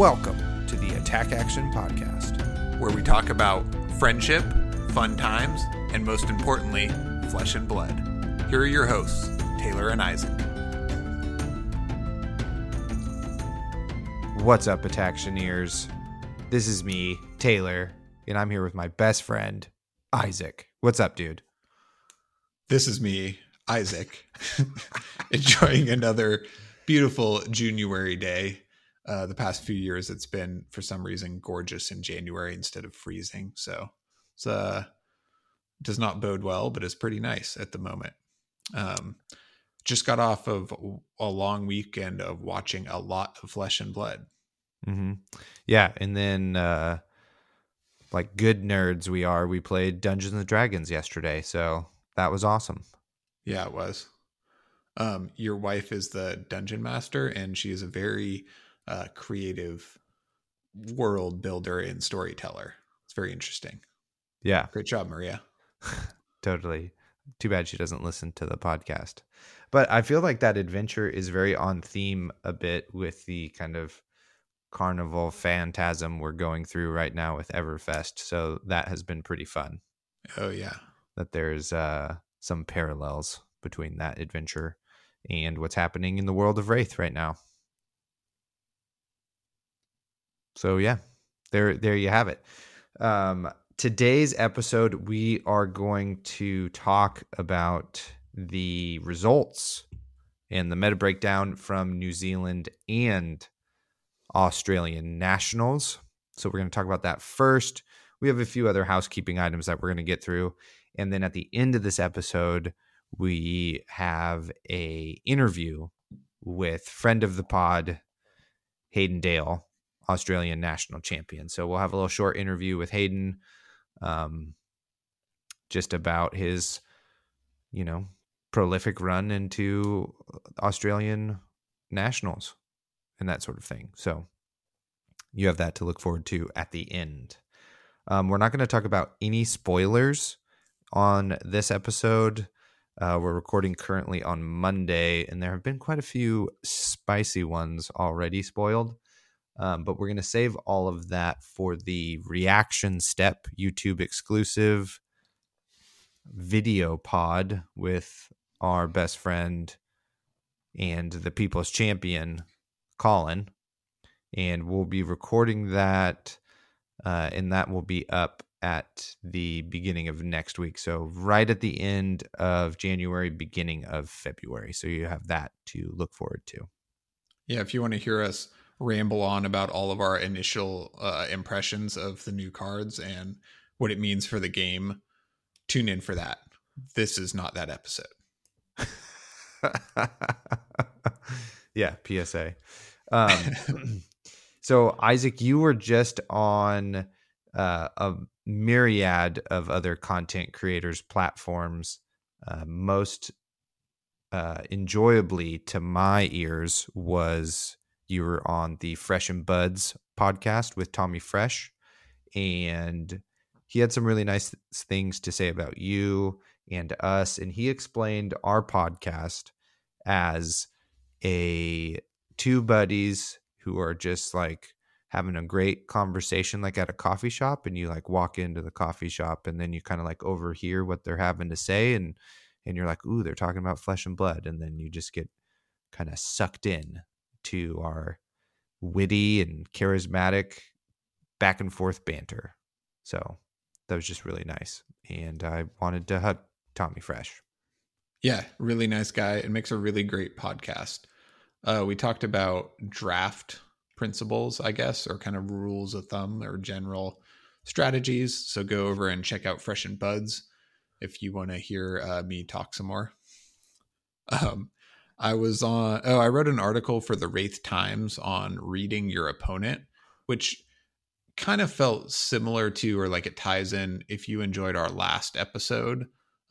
Welcome to the Attack Action Podcast. where we talk about friendship, fun times, and most importantly, flesh and blood. Here are your hosts, Taylor and Isaac. What's up, Attactioneers? This is me, Taylor, and I'm here with my best friend, Isaac. What's up, dude? This is me, Isaac, enjoying another beautiful January day. Uh, the past few years, it's been for some reason gorgeous in January instead of freezing. So it's uh, does not bode well, but it's pretty nice at the moment. Um, just got off of a long weekend of watching a lot of Flesh and Blood. hmm Yeah, and then, uh, like good nerds we are, we played Dungeons and Dragons yesterday, so that was awesome. Yeah, it was. Um, your wife is the dungeon master, and she is a very uh, creative world builder and storyteller. It's very interesting. Yeah, Great job, Maria. totally. Too bad she doesn't listen to the podcast. But I feel like that adventure is very on theme a bit with the kind of carnival phantasm we're going through right now with Everfest. So that has been pretty fun Oh yeah, that there's uh, some parallels between that adventure and what's happening in the world of Rathe right now. So yeah, there there you have it. Um, today's episode, we are going to talk about the results and the meta breakdown from New Zealand and Australian nationals. So we're going to talk about that first. We have a few other housekeeping items that we're going to get through, and then at the end of this episode, we have a interview with friend of the pod, Hayden Dale, Australian national champion. So we'll have a little short interview with Hayden, um, just about his, you know, prolific run into Australian nationals and that sort of thing. So you have that to look forward to at the end. Um, we're not going to talk about any spoilers on this episode. Uh, we're recording currently on Monday, and there have been quite a few spicy ones already spoiled. Um, but we're going to save all of that for the reaction step YouTube exclusive video pod with our best friend and the people's champion, Colin. And we'll be recording that, uh, and that will be up at the beginning of next week. So, right at the end of January, beginning of February. So, you have that to look forward to. yeah. If you want to hear us ramble on about all of our initial uh, impressions of the new cards and what it means for the game, tune in for that. This is not that episode. yeah, PSA. Um, so, Isaac, you were just on uh, a myriad of other content creators' platforms. Uh, most uh, enjoyably to my ears was you were on the Fresh and Buds podcast with Tommy Fresh, and he had some really nice things to say about you and us. And he explained our podcast as a two buddies who are just like having a great conversation like at a coffee shop and you like walk into the coffee shop and then you kind of like overhear what they're having to say and and you're like ooh they're talking about flesh and blood and then you just get kind of sucked in to our witty and charismatic back and forth banter so that was just really nice and i wanted to hug tommy fresh Yeah, really nice guy. It makes a really great podcast. Uh, we talked about draft principles, I guess, or kind of rules of thumb or general strategies. So go over and check out Fresh and Buds if you want to hear uh, me talk some more. Um, I was on, oh, I wrote an article for the Rathe Times on reading your opponent, which kind of felt similar to, or like it ties in if you enjoyed our last episode.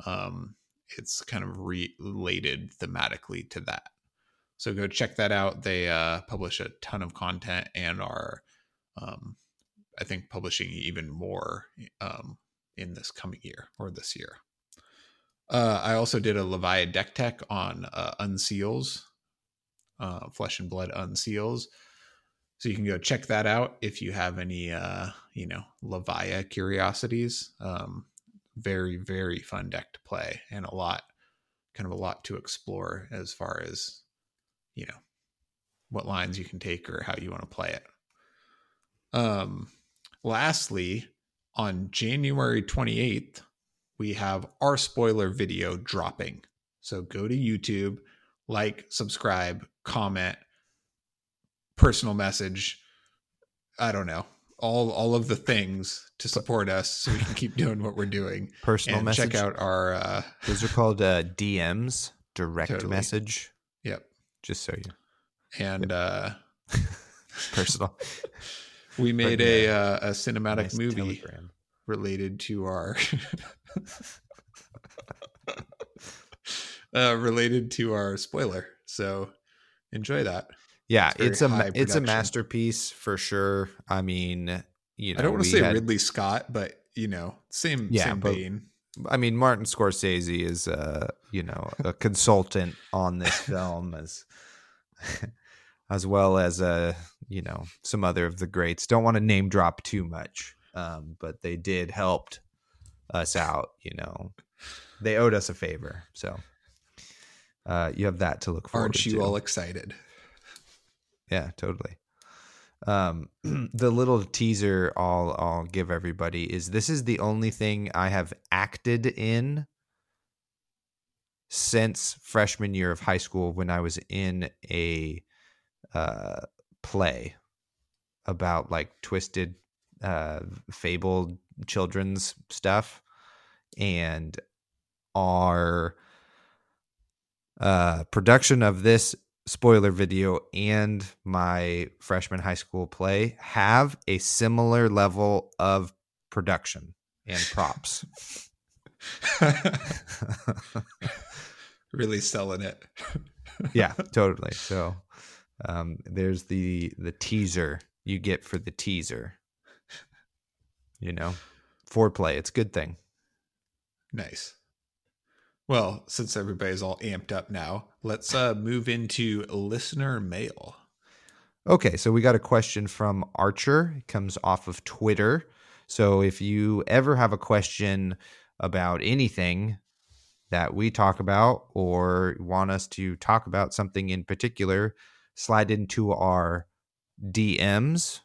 Um, it's kind of related thematically to that. So go check that out. They uh, publish a ton of content and are, um, I think, publishing even more um, in this coming year or this year. Uh, I also did a Leviathan deck tech on uh, unseals, uh, flesh and blood unseals. So you can go check that out if you have any, uh, you know, Levia curiosities. Um, very, very fun deck to play and a lot, kind of a lot to explore as far as, you know, what lines you can take or how you want to play it. Um, lastly, on January 28th, we have our spoiler video dropping. So go to YouTube, like, subscribe, comment, personal message. I don't know. All all of the things to support us so we can keep doing what we're doing. Personal and message. check out our uh Those are called uh, DMs, direct Totally. message. Yep. Just so you and uh personal. we made a uh, a cinematic nice movie telegram. Related to our uh related to our spoiler. So enjoy that. Yeah, It's it's, a very ma- high it's a masterpiece for sure. I mean, you know, I don't want to say had- Ridley Scott, but you know, same Yeah, same but- vein. I mean, Martin Scorsese is, uh, you know, a consultant on this film as, as well as, uh, you know, some other of the greats. Don't want to name drop too much, um, but they did helped us out. You know, they owed us a favor, so uh, you have that to look forward to. Aren't you to. all excited? Yeah, totally. Um, the little teaser I'll I'll give everybody is this is the only thing I have acted in since freshman year of high school when I was in a uh, play about like twisted, uh, fabled children's stuff, and our uh, production of this spoiler video and my freshman high school play have a similar level of production and props. really selling it. yeah, totally. So um, there's the the teaser you get for the teaser. You know, foreplay. It's a good thing. Nice. Well, since everybody's all amped up now, let's uh move into listener mail. Okay, so we got a question from Archer. It comes off of Twitter. So if you ever have a question about anything that we talk about or want us to talk about something in particular, slide into our DMs,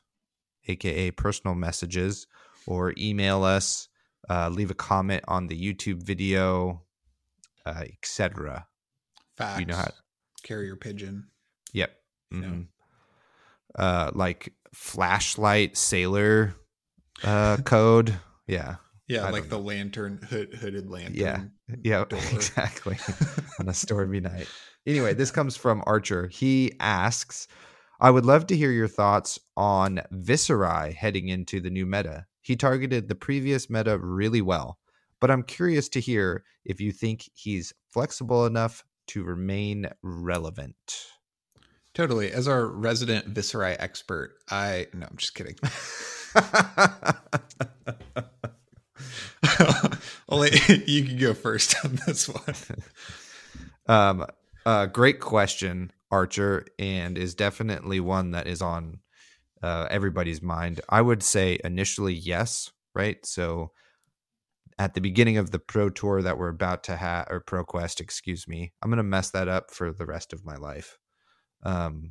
aka personal messages, or email us, uh, leave a comment on the YouTube video, uh, etc. Facts. You know how- carrier pigeon. Yep. Yeah. Mhm. Uh, like flashlight sailor uh, code. Yeah. Yeah, I like the lantern hood, hooded lantern. Yeah. Yeah. door. Exactly. On a stormy night. Anyway, this comes from Archer. He asks, I would love to hear your thoughts on Viserai heading into the new meta. He targeted the previous meta really well, but I'm curious to hear if you think he's flexible enough to remain relevant. Totally. As our resident Viserai expert, I no, I'm just kidding. Only you can go first on this one. um, uh, great question, Archer, and is definitely one that is on uh, everybody's mind. I would say initially yes, right? So at the beginning of the Pro Tour that we're about to have, or Pro Quest, excuse me, I'm going to mess that up for the rest of my life. Um,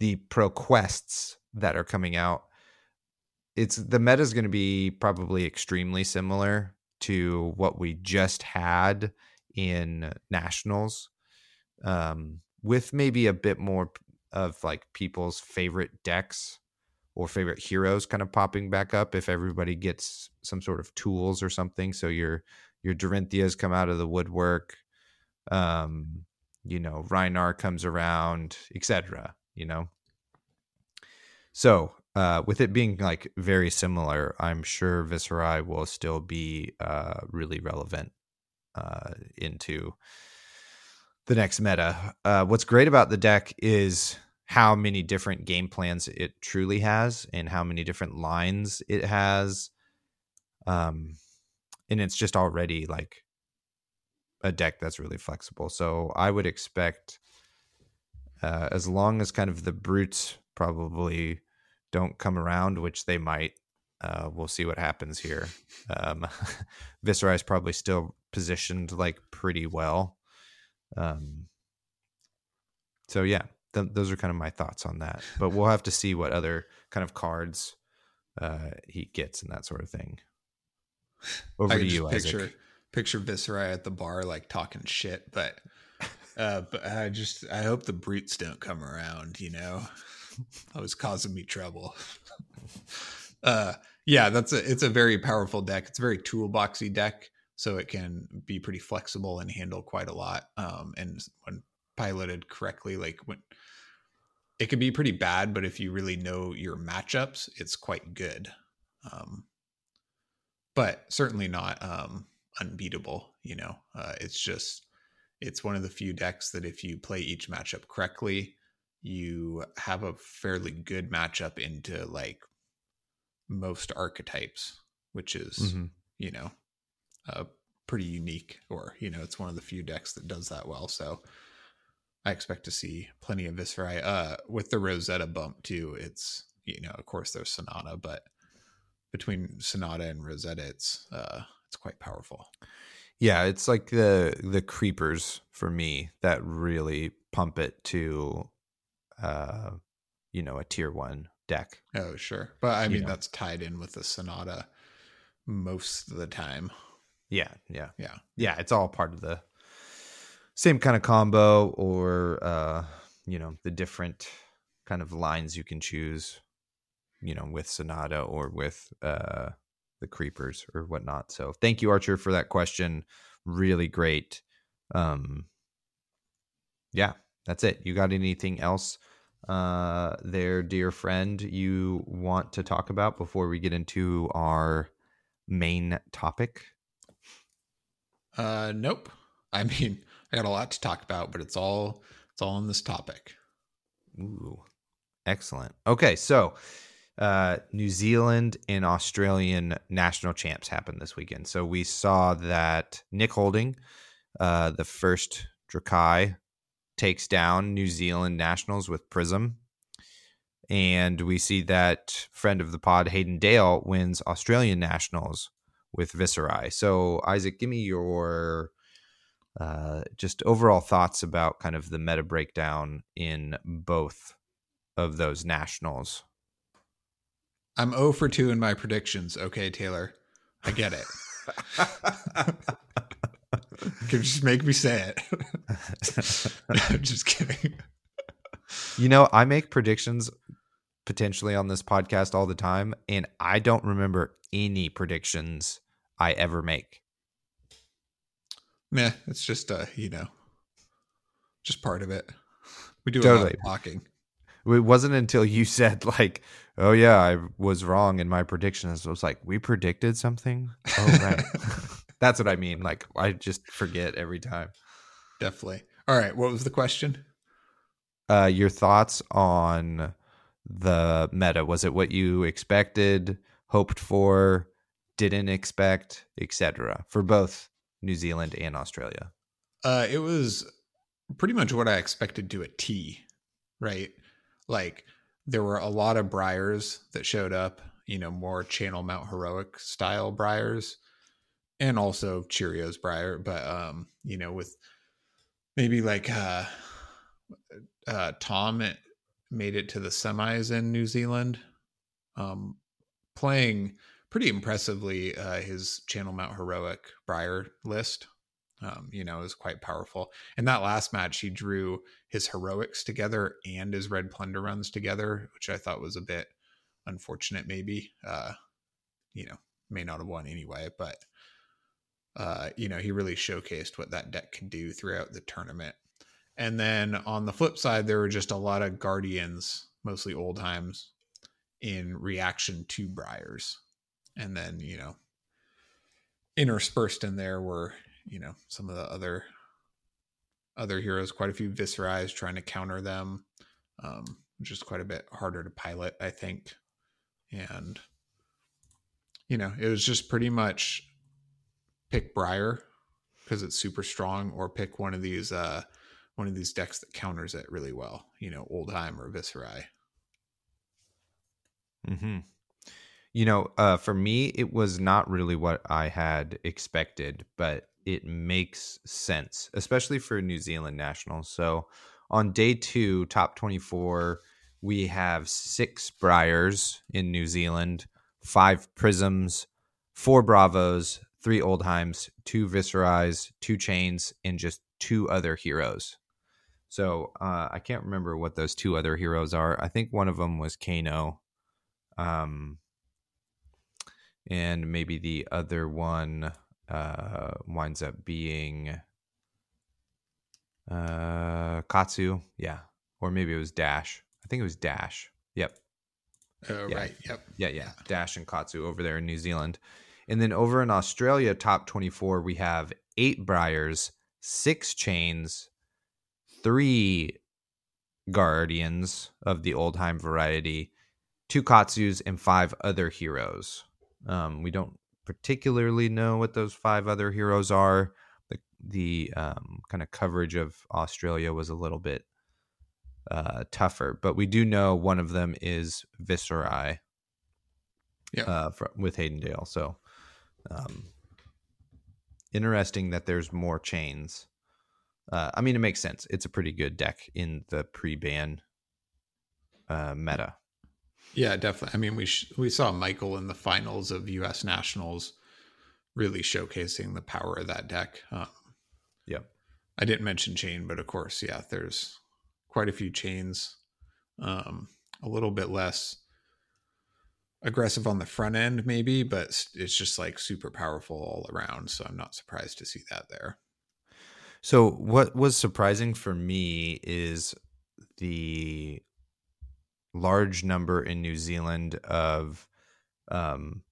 the Pro Quests that are coming out, it's the meta is going to be probably extremely similar to what we just had in nationals um, with maybe a bit more of like people's favorite decks or favorite heroes kind of popping back up if everybody gets some sort of tools or something so your your Dorintheas come out of the woodwork um you know Rhinar comes around etc you know so uh with it being like very similar i'm sure viserai will still be uh really relevant uh into the next meta. Uh, what's great about the deck is how many different game plans it truly has and how many different lines it has. Um, and it's just already like a deck that's really flexible. So I would expect, uh, as long as kind of the brutes probably don't come around, which they might. Uh, we'll see what happens here. Um, Viserai is probably still positioned like pretty well. Um, so yeah, th- those are kind of my thoughts on that. But we'll have to see what other kind of cards uh, he gets and that sort of thing. Over I to you, just Isaac. picture picture Viserai at the bar like talking shit, but uh, but I just I hope the brutes don't come around. You know, that was causing me trouble. uh, yeah, that's a it's a very powerful deck. It's a very toolboxy deck, so it can be pretty flexible and handle quite a lot. Um, and when piloted correctly, like when it can be pretty bad, but if you really know your matchups, it's quite good. Um, but certainly not um, unbeatable. You know, uh, it's just it's one of the few decks that if you play each matchup correctly, you have a fairly good matchup into like most archetypes, which is Mhm. you know uh, pretty unique, or you know, it's one of the few decks that does that well. So. I expect to see plenty of Viserai. Uh, with the Rosetta bump too, it's you know, of course, there's Sonata, but between Sonata and Rosetta, it's uh, it's quite powerful. Yeah, it's like the the creepers for me that really pump it to, uh, you know, a tier one deck. Oh, sure, but I You mean know. that's tied in with the Sonata most of the time. Yeah, yeah, Yeah, yeah. It's all part of the same kind of combo, or uh, you know, the different kind of lines you can choose. You know, with Sonata or with uh the creepers or whatnot. So thank you, Archer, for that question. Really great. Um, yeah, that's it. You got anything else uh there, dear friend, you want to talk about before we get into our main topic? uh, nope. I mean, I got a lot to talk about, but it's all it's all on this topic. Ooh, excellent. Okay, so uh, New Zealand and Australian national champs happened this weekend. So we saw that Nick Holding, uh, the first Drakai, takes down New Zealand nationals with Prism. And we see that friend of the pod, Hayden Dale, wins Australian nationals with Viserai. So, Isaac, give me your uh, just overall thoughts about kind of the meta breakdown in both of those nationals. I'm 0 for 2 in my predictions. Okay, Taylor. I get it. Can you just make me say it. I'm just kidding. you know, I make predictions potentially on this podcast all the time, and I don't remember any predictions I ever make. Meh, it's just uh, you know, just part of it. We do a lot Totally. of talking. It wasn't until you said like, "Oh yeah, I was wrong in my predictions." I was like, "We predicted something." Oh right, that's what I mean. Like I just forget every time. Definitely. All right, what was the question? Uh, your thoughts on the meta? Was it what you expected, hoped for, didn't expect, etc. For both New Zealand and Australia. Uh, it was pretty much what I expected to a T, right? Like there were a lot of Briars that showed up, you know, more Channel Mount Heroic style Briars, and also Cheerios Briar, but um, you know, with maybe like uh, uh, Tom made it to the semis in New Zealand, um, playing pretty impressively uh, his Channel Mount Heroic Briar list. Um, you know, is quite powerful. In that last match, he drew his heroics together and his red plunder runs together, which I thought was a bit unfortunate. Maybe, uh, you know, may not have won anyway, but uh, you know, he really showcased what that deck could do throughout the tournament. And then on the flip side, there were just a lot of guardians, mostly Oldhims, in reaction to Briars. And then, you know, interspersed in there were, you know, some of the other other heroes, quite a few Viserais trying to counter them, um, which is quite a bit harder to pilot, I think. And you know, it was just pretty much pick Briar because it's super strong, or pick one of these uh one of these decks that counters it really well. You know, Oldhim or Viserai. Mm-hmm. You know, uh, for me, it was not really what I had expected, but it makes sense, especially for New Zealand nationals. So on day two, top 24, we have six Briars in New Zealand, five Prisms, four Bravos, three Oldhims, two Viserais, two Chanes, and just two other heroes. So uh, I can't remember what those two other heroes are. I think one of them was Kano. Um, and maybe the other one uh, winds up being uh, Katsu. Yeah. Or maybe it was Dash. I think it was Dash. Yep. Oh, Yeah. right. Yep. Yeah, yeah. Dash and Katsu over there in New Zealand. And then over in Australia, top 24, we have eight Briars, six Chanes, three Guardians of the Oldhim variety, two Katsus, and five other heroes. Um, we don't particularly know what those five other heroes are. The, the um, kind of coverage of Australia was a little bit uh, tougher, but we do know one of them is Viserai Yeah. uh, fr- with Hayden Dale. So um, interesting that there's more chanes. Uh, I mean, it makes sense. It's a pretty good deck in the pre-ban uh, meta. Yeah, definitely. I mean, we sh- we saw Michael in the finals of U.S. Nationals, really showcasing the power of that deck. Um, Yep. I didn't mention chane, but of course, yeah, there's quite a few chanes. Um, a little bit less aggressive on the front end, maybe, but it's just like super powerful all around. So I'm not surprised to see that there. So what was surprising for me is the large number in New Zealand of um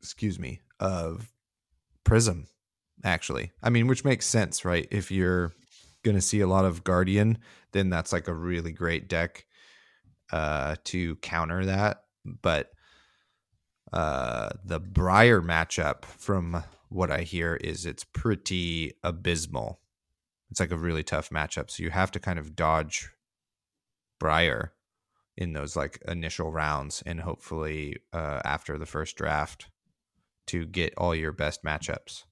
excuse me, of Prism actually. I mean, which makes sense, right? If you're going to see a lot of Guardian, then that's like a really great deck uh to counter that, but uh the Briar matchup from what I hear is it's pretty abysmal. It's like a really tough matchup. So you have to kind of dodge Briar in those like initial rounds and hopefully uh, after the first draft to get all your best matchups.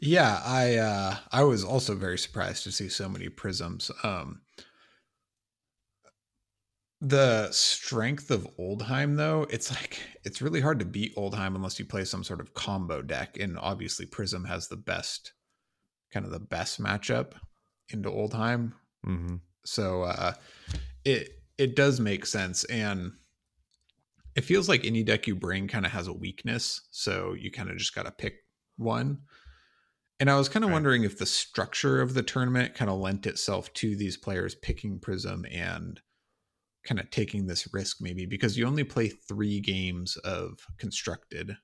Yeah, I uh I was also very surprised to see so many prisms. Um the strength of Oldhim though, it's like it's really hard to beat Oldhim unless you play some sort of combo deck and obviously Prism has the best kind of the best matchup into Oldhim. Mm-hmm. So uh it it does make sense and it feels like any deck you bring kind of has a weakness, so you kind of just got to pick one. And I was kind of Right. wondering if the structure of the tournament kind of lent itself to these players picking Prism and kind of taking this risk, maybe because you only play three games of constructed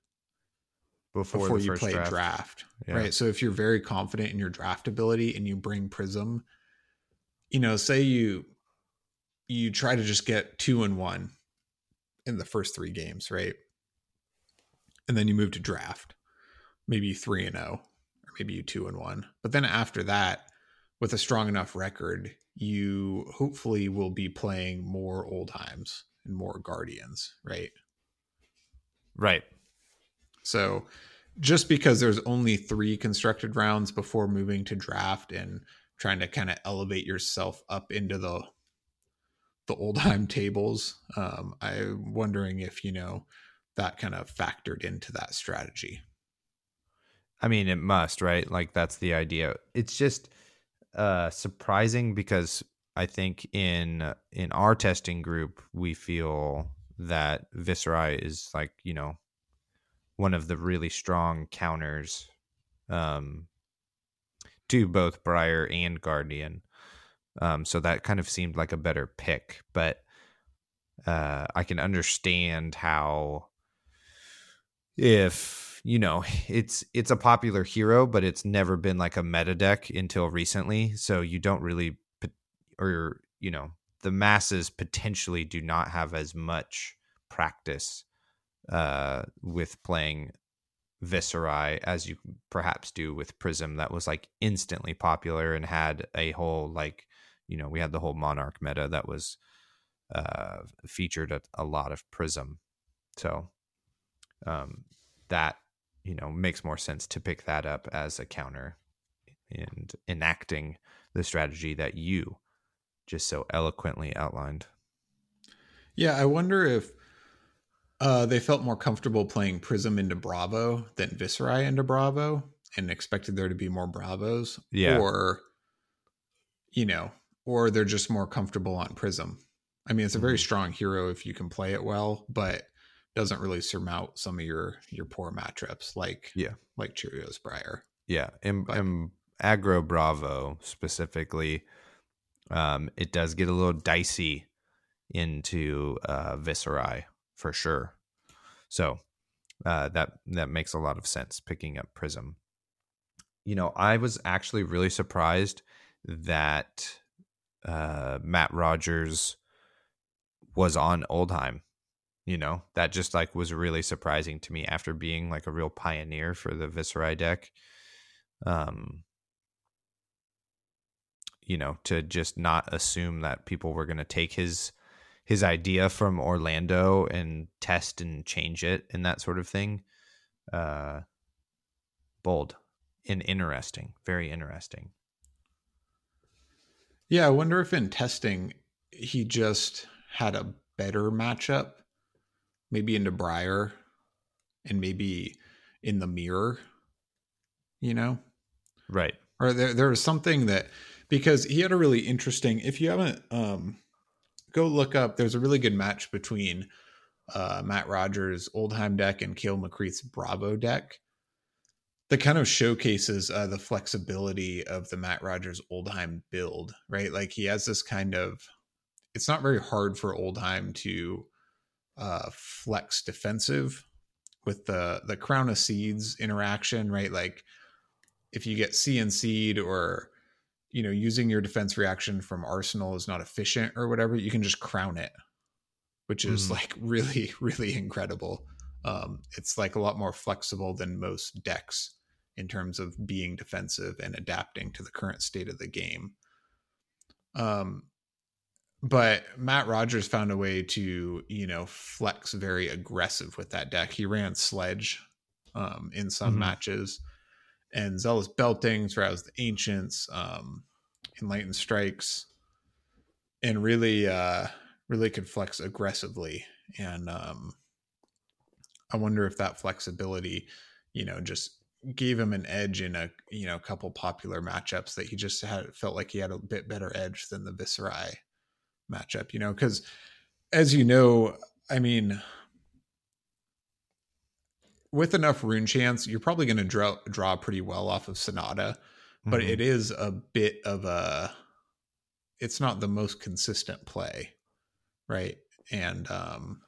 Before, before, you play draft. draft, Yeah. right? So if you're very confident in your draft ability and you bring Prism, you know, say you you try to just get two and one in the first three games, right? And then you move to draft, maybe three and zero, or maybe you two and one. But then after that, with a strong enough record, you hopefully will be playing more Oldhims and more Guardians, right? Right. So just because there's only three constructed rounds before moving to draft and trying to kind of elevate yourself up into the the old time tables, um, I'm wondering if you know that kind of factored into that strategy. I mean, it must, right? Like that's the idea. It's just uh surprising because I think in in our testing group we feel that Viserai is like, you know, one of the really strong counters um to both Briar and Guardian. Um so that kind of seemed like a better pick, but uh I can understand how if you know it's it's a popular hero but it's never been like a meta deck until recently so you don't really or you know the masses potentially do not have as much practice uh with playing Viserai as you perhaps do with Prism that was like instantly popular and had a whole like you know we had the whole monarch meta that was uh, featured a, a lot of Prism. So um, that you know makes more sense to pick that up as a counter and enacting the strategy that you just so eloquently outlined. Yeah, I wonder if uh, they felt more comfortable playing Prism into Bravo than Viserai into Bravo and expected there to be more Bravos. Yeah. Or, you know, or they're just more comfortable on Prism. I mean, it's a very Mhm. strong hero if you can play it well, but doesn't really surmount some of your your poor matchups like Yeah. like Cheerios Briar. Yeah, and, But- and aggro Bravo specifically, um, it does get a little dicey into uh, Viserai for sure. So uh, that that makes a lot of sense picking up Prism. You know, I was actually really surprised that uh, Matt Rogers was on Oldhim. You know, that just like was really surprising to me after being like a real pioneer for the Viserai deck. Um, you know, to just not assume that people were going to take his his idea from Orlando and test and change it and that sort of thing. Uh, bold and interesting, very interesting. Yeah, I wonder if in testing he just had a better matchup, maybe into Briar and maybe in the mirror, you know? Right. Or there there was something that because he had a really interesting if you haven't um go look up there's a really good match between uh Matt Rogers Oldhim deck and Kale McCreath's Bravo deck that kind of showcases uh, the flexibility of the Matt Rogers Oldhim build, right? Like he has this kind of it's not very hard for Oldhim to uh flex defensive with the the crown of seeds interaction, right? Like if you get CNC'd or you know using your defense reaction from Arsenal is not efficient or whatever, you can just crown it, which is Mhm. like really really incredible. Um, it's like a lot more flexible than most decks in terms of being defensive and adapting to the current state of the game. Um, but Matt Rogers found a way to you know flex very aggressive with that deck. He ran Sledge um, in some Mhm. matches and zealous beltings, rouse the ancients, um, enlightened strikes, and really, uh, really could flex aggressively. And um, I wonder if that flexibility, you know, just gave him an edge in a you know couple popular matchups that he just had felt like he had a bit better edge than the Viserai matchup. You know, because as you know, I mean with enough runechants, you're probably going to draw draw pretty well off of Sonata, but Mhm. it is a bit of a. It's not the most consistent play, right? And um,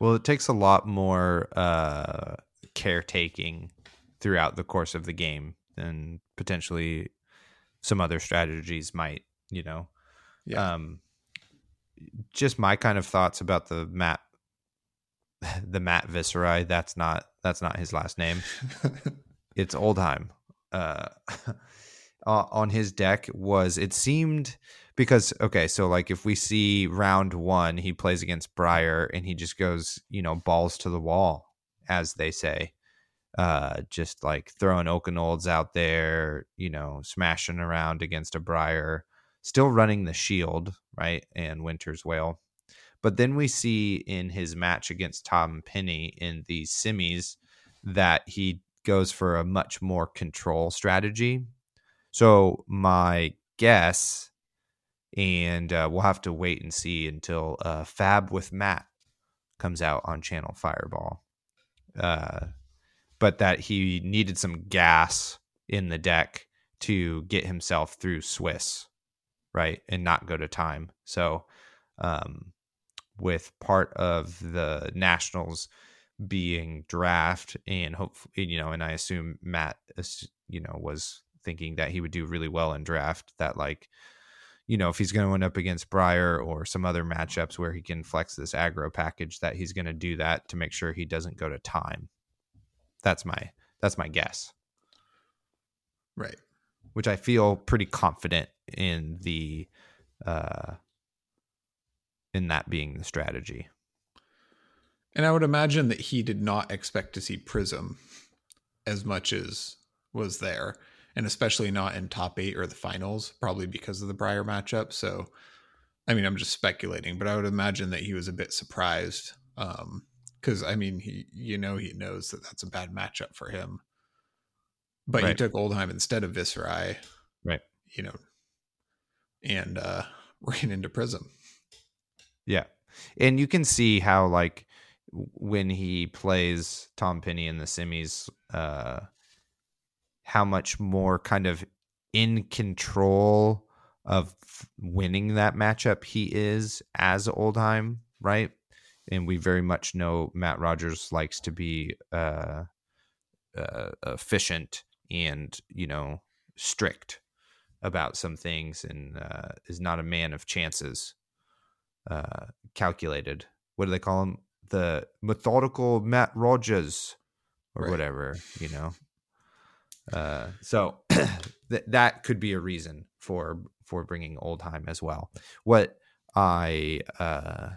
Well, it takes a lot more uh, caretaking throughout the course of the game than potentially some other strategies might. You know, yeah, um, just my kind of thoughts about the Matt, the Matt Viserai. That's not that's not his last name. it's Oldhim. Uh, uh, on his deck was it seemed because okay, so like if we see round one, he plays against Briar and he just goes, you know, balls to the wall, as they say. Uh, just like throwing Oaken Olds out there, you know, smashing around against a Briar, still running the shield, right? And Winter's Wail. But then we see in his match against Tom Penny in the semis that he goes for a much more control strategy. So my guess, and uh, we'll have to wait and see until uh, Fab with Matt comes out on Channel Fireball. Uh, but that he needed some gas in the deck to get himself through Swiss, right, and not go to time. So, um, with part of the Nationals being draft and hopefully you know and i assume matt you know was thinking that he would do really well in draft that like you know if he's going to end up against Briar or some other matchups where he can flex this aggro package that he's going to do that to make sure he doesn't go to time that's my that's my guess right. which i feel pretty confident in the uh in that being the strategy. And I would imagine that he did not expect to see Prism as much as was there, and especially not in top eight or the finals, probably because of the Briar matchup. So, I mean, I'm just speculating, but I would imagine that he was a bit surprised. Um, because I mean, he, you know, he knows that that's a bad matchup for him. But Right. he took Oldhim instead of Viserai, Right. You know, and uh ran into Prism. Yeah. And you can see how like when he plays Tom Penny in the semis, uh how much more kind of in control of winning that matchup he is as Oldhim, right? And we very much know Matt Rogers likes to be uh, uh efficient and, you know, strict about some things and uh, is not a man of chances uh, calculated. What do they call him? The methodical Matt Rogers or Right. whatever, you know. Uh, so th- that could be a reason for for bringing Oldhim as well. What I uh,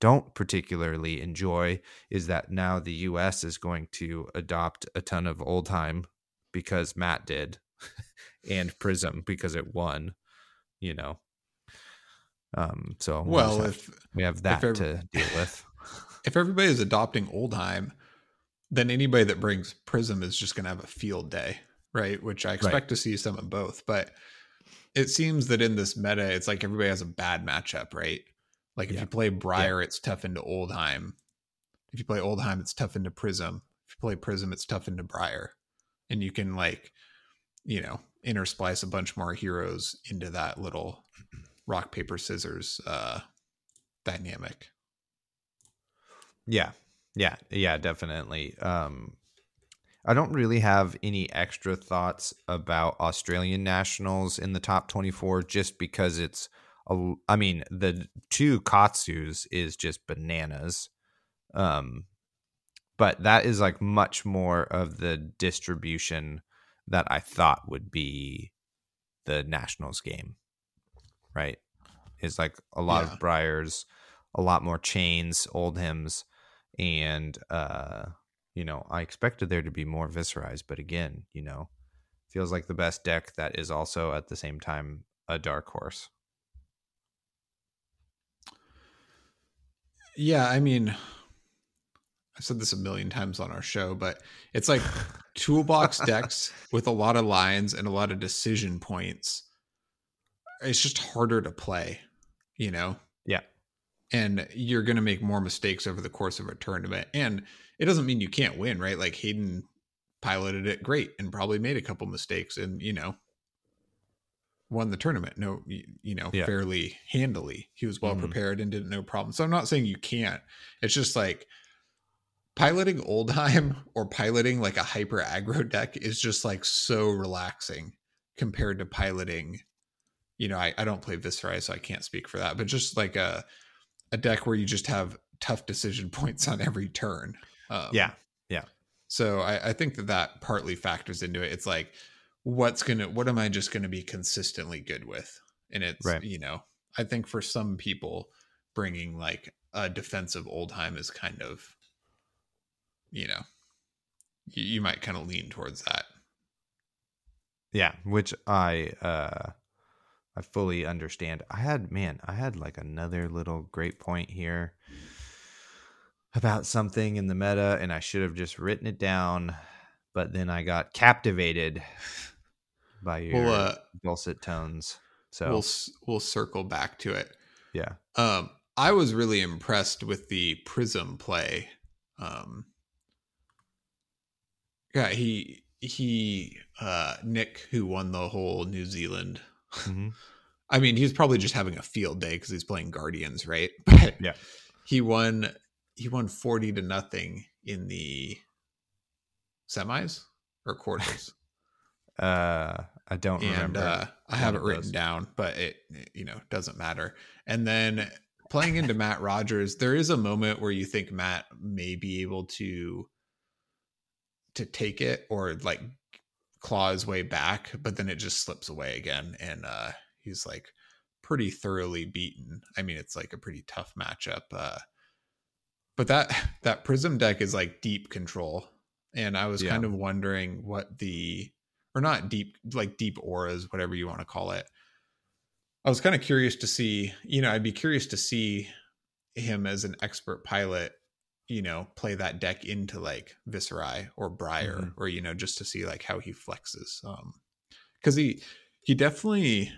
don't particularly enjoy is that now the U.S. is going to adopt a ton of Oldhim because Matt did, and Prism because it won. You know. Um. So we'll just Well, have- if we have that ev- to deal with. if everybody is adopting Oldhim, then anybody that brings Prism is just going to have a field day, right? Which I expect to see some of both. But it seems that in this meta, it's like everybody has a bad matchup, right? Like if Yeah. you play Briar, it's tough into Oldhim. If you play Oldhim, it's tough into Prism. If you play Prism, it's tough into Briar. And you can like, you know, intersplice a bunch more heroes into that little rock paper scissors uh dynamic. Yeah. Yeah. Yeah, definitely. Um I don't really have any extra thoughts about Australian nationals in the top 24 just because it's a, I mean, the two Katsus is just bananas. Um but that is like much more of the distribution that I thought would be the nationals game. Right? It's like a lot Yeah. of briars, a lot more chanes, old hymns, and uh you know i expected there to be more viserais but again you know feels like the best deck that is also at the same time a dark horse Yeah, I mean, I've said this a million times on our show, but it's like toolbox decks with a lot of lines and a lot of decision points. It's just harder to play, you know? Yeah. And you're going to make more mistakes over the course of a tournament. And it doesn't mean you can't win, right? Like Hayden piloted it great and probably made a couple mistakes and, you know, won the tournament. No, you, know, Yeah. fairly handily. He was well Mhm. prepared and didn't no problem. So I'm not saying you can't. It's just like piloting Oldhim or piloting like a hyper aggro deck is just like so relaxing compared to piloting. You know, I, I don't play Viserai, so I can't speak for that, but just like a a deck where you just have tough decision points on every turn. Um, yeah so I, I think that that partly factors into it. It's like, what's gonna, what am I just gonna be consistently good with? And it's, Right. you know, I think for some people, bringing like a defensive Oldhim is kind of, you know, you, you might kind of lean towards that. yeah which i uh i fully understand i had man i had like another little great point here about something in the meta and i should have just written it down but then i got captivated by your We'll, uh, dulcet tones so we'll we'll circle back to it. yeah Um, I was really impressed with the Prism play. Um, yeah, he he uh Nick who won the whole New Zealand. Mhm. I mean, he's probably just having a field day because he's playing Guardians, right? But Yeah. he won he won forty to nothing in the semis or quarters. uh i don't and remember uh, I have it written those. down, but it it, you know doesn't matter. And then playing into Matt Rogers, there is a moment where you think Matt may be able to to take it or like claw his way back, but then it just slips away again, and uh, he's like pretty thoroughly beaten. I mean, it's like a pretty tough matchup. Uh, but that that Prism deck is like deep control, and I was Yeah. kind of wondering what the or not deep like deep auras, whatever you want to call it. I was kind of curious to see, you know, I'd be curious to see him as an expert pilot, you know, play that deck into like Viserai or Briar, Mhm. or you know, just to see like how he flexes. Um, because he he definitely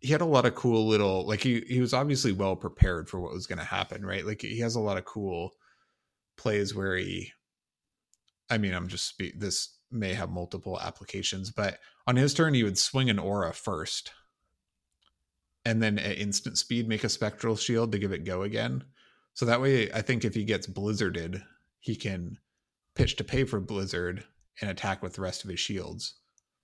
he had a lot of cool little like he he was obviously well prepared for what was going to happen, right? Like he has a lot of cool plays where he. I mean, I'm just spe- this may have multiple applications, but on his turn he would swing an aura first and then at instant speed make a spectral shield to give it go again. So that way, I think if he gets blizzarded, he can pitch to pay for blizzard and attack with the rest of his shields.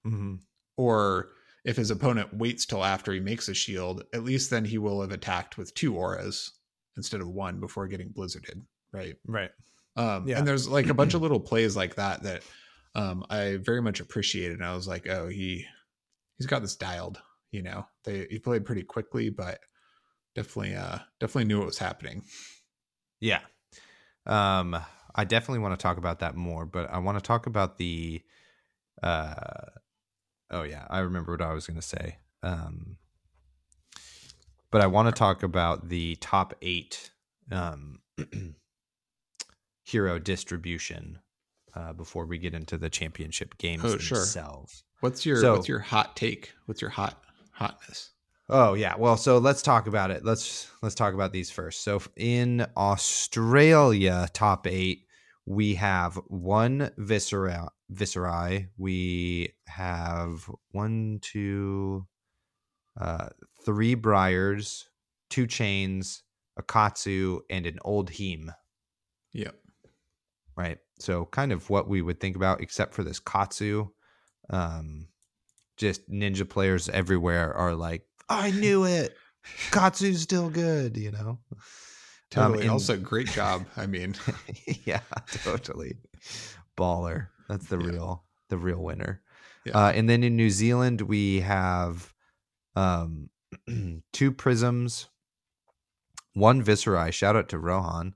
Mhm. Or if his opponent waits till after he makes a shield, at least then he will have attacked with two auras instead of one before getting blizzarded, right? Right. Um, Yeah. And there's like a bunch of little plays like that that um, I very much appreciated. And I was like, oh, he he's got this dialed. You know, they he played pretty quickly, but definitely uh definitely knew what was happening. Yeah. Um, I definitely want to talk about that more, but I want to talk about the uh oh yeah, I remember what I was gonna say. Um but I want to talk about the top eight um hero distribution uh before we get into the championship games Oh, sure. themselves. What's your So- what's your hot take? What's your hot hotness? Oh yeah. Well, so let's talk about it. Let's let's talk about these first. So in Australia, top eight, we have one viscera Viserai. We have one, two, uh, three briars, two Chanes, a katsu, and an Oldhim. Yep. Right. So kind of what we would think about, except for this katsu. Um, just ninja players everywhere are like, I knew it. Katsu's still good, you know. Totally. and- also, great job. I mean, yeah, totally. Baller. That's the Yeah. real the real winner. Yeah. Uh, and then in New Zealand we have um two prisms, one Viserai. Shout out to Rohan.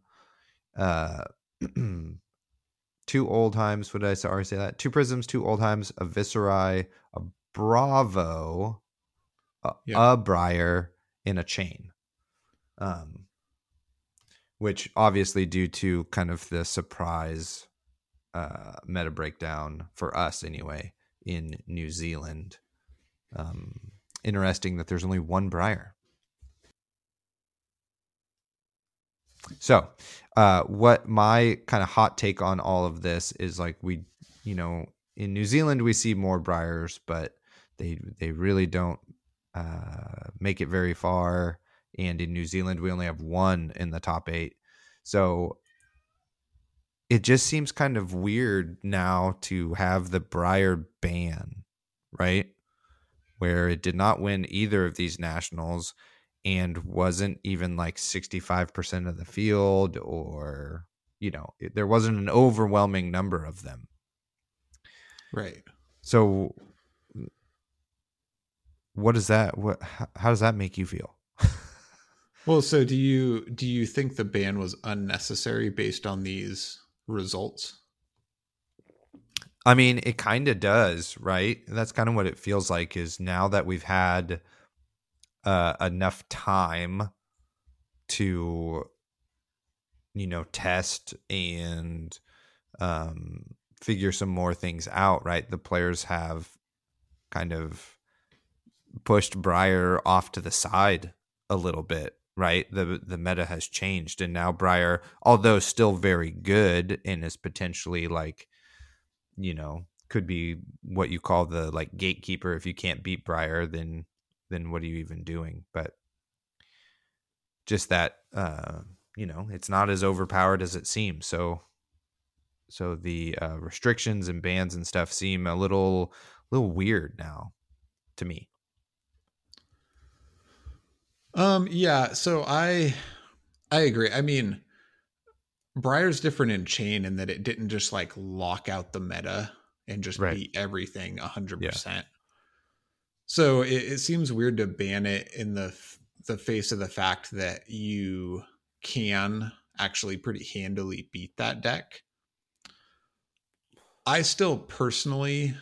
Uh two Oldhims. What did I say- already say that? Two prisms, two Oldhims, a Viserai, a Bravo, a, Yeah. a Briar, and a Chane. Um which obviously due to kind of the surprise uh, meta breakdown for us anyway in New Zealand. Um, interesting that there's only one Briar. So, uh, what my kind of hot take on all of this is like we, you know, in New Zealand we see more Briars, but they they really don't uh, make it very far. And in New Zealand we only have one in the top eight. So it just seems kind of weird now to have the Briar ban, right? Where it did not win either of these nationals and wasn't even like 65% of the field or, you know, there wasn't an overwhelming number of them. right. So what does that what how, how does that make you feel? Well, so do you do you think the ban was unnecessary based on these results? I mean, it kind of does, right? That's kind of what it feels like is now that we've had uh, enough time to, you know, test and um, figure some more things out, right? The players have kind of pushed Briar off to the side a little bit, right? The the meta has changed, and now Briar, although still very good and is potentially like you know could be what you call the like gatekeeper if you can't beat Briar then then what are you even doing? But just that uh you know it's not as overpowered as it seems. So so the uh restrictions and bans and stuff seem a little little weird now to me Um, yeah, so I I agree. I mean, Briar's different in Chane in that it didn't just like lock out the meta and just Right. beat everything a hundred percent. So it, it seems weird to ban it in the the face of the fact that you can actually pretty handily beat that deck. I still personally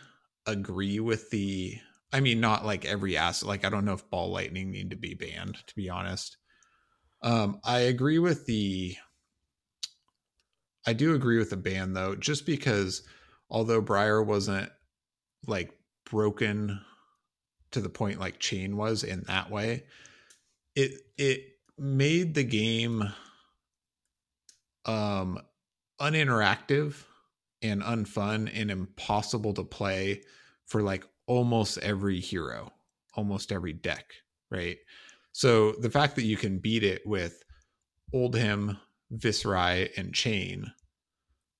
agree with the I mean not like every asset like I don't know if ball lightning need to be banned to be honest. Um I agree with the I do agree with the ban though just because although Briar wasn't like broken to the point like Chane was in that way, it it made the game um uninteractive and unfun and impossible to play for like almost every hero, almost every deck, right? So the fact that you can beat it with Oldhim, Viserai, and Chane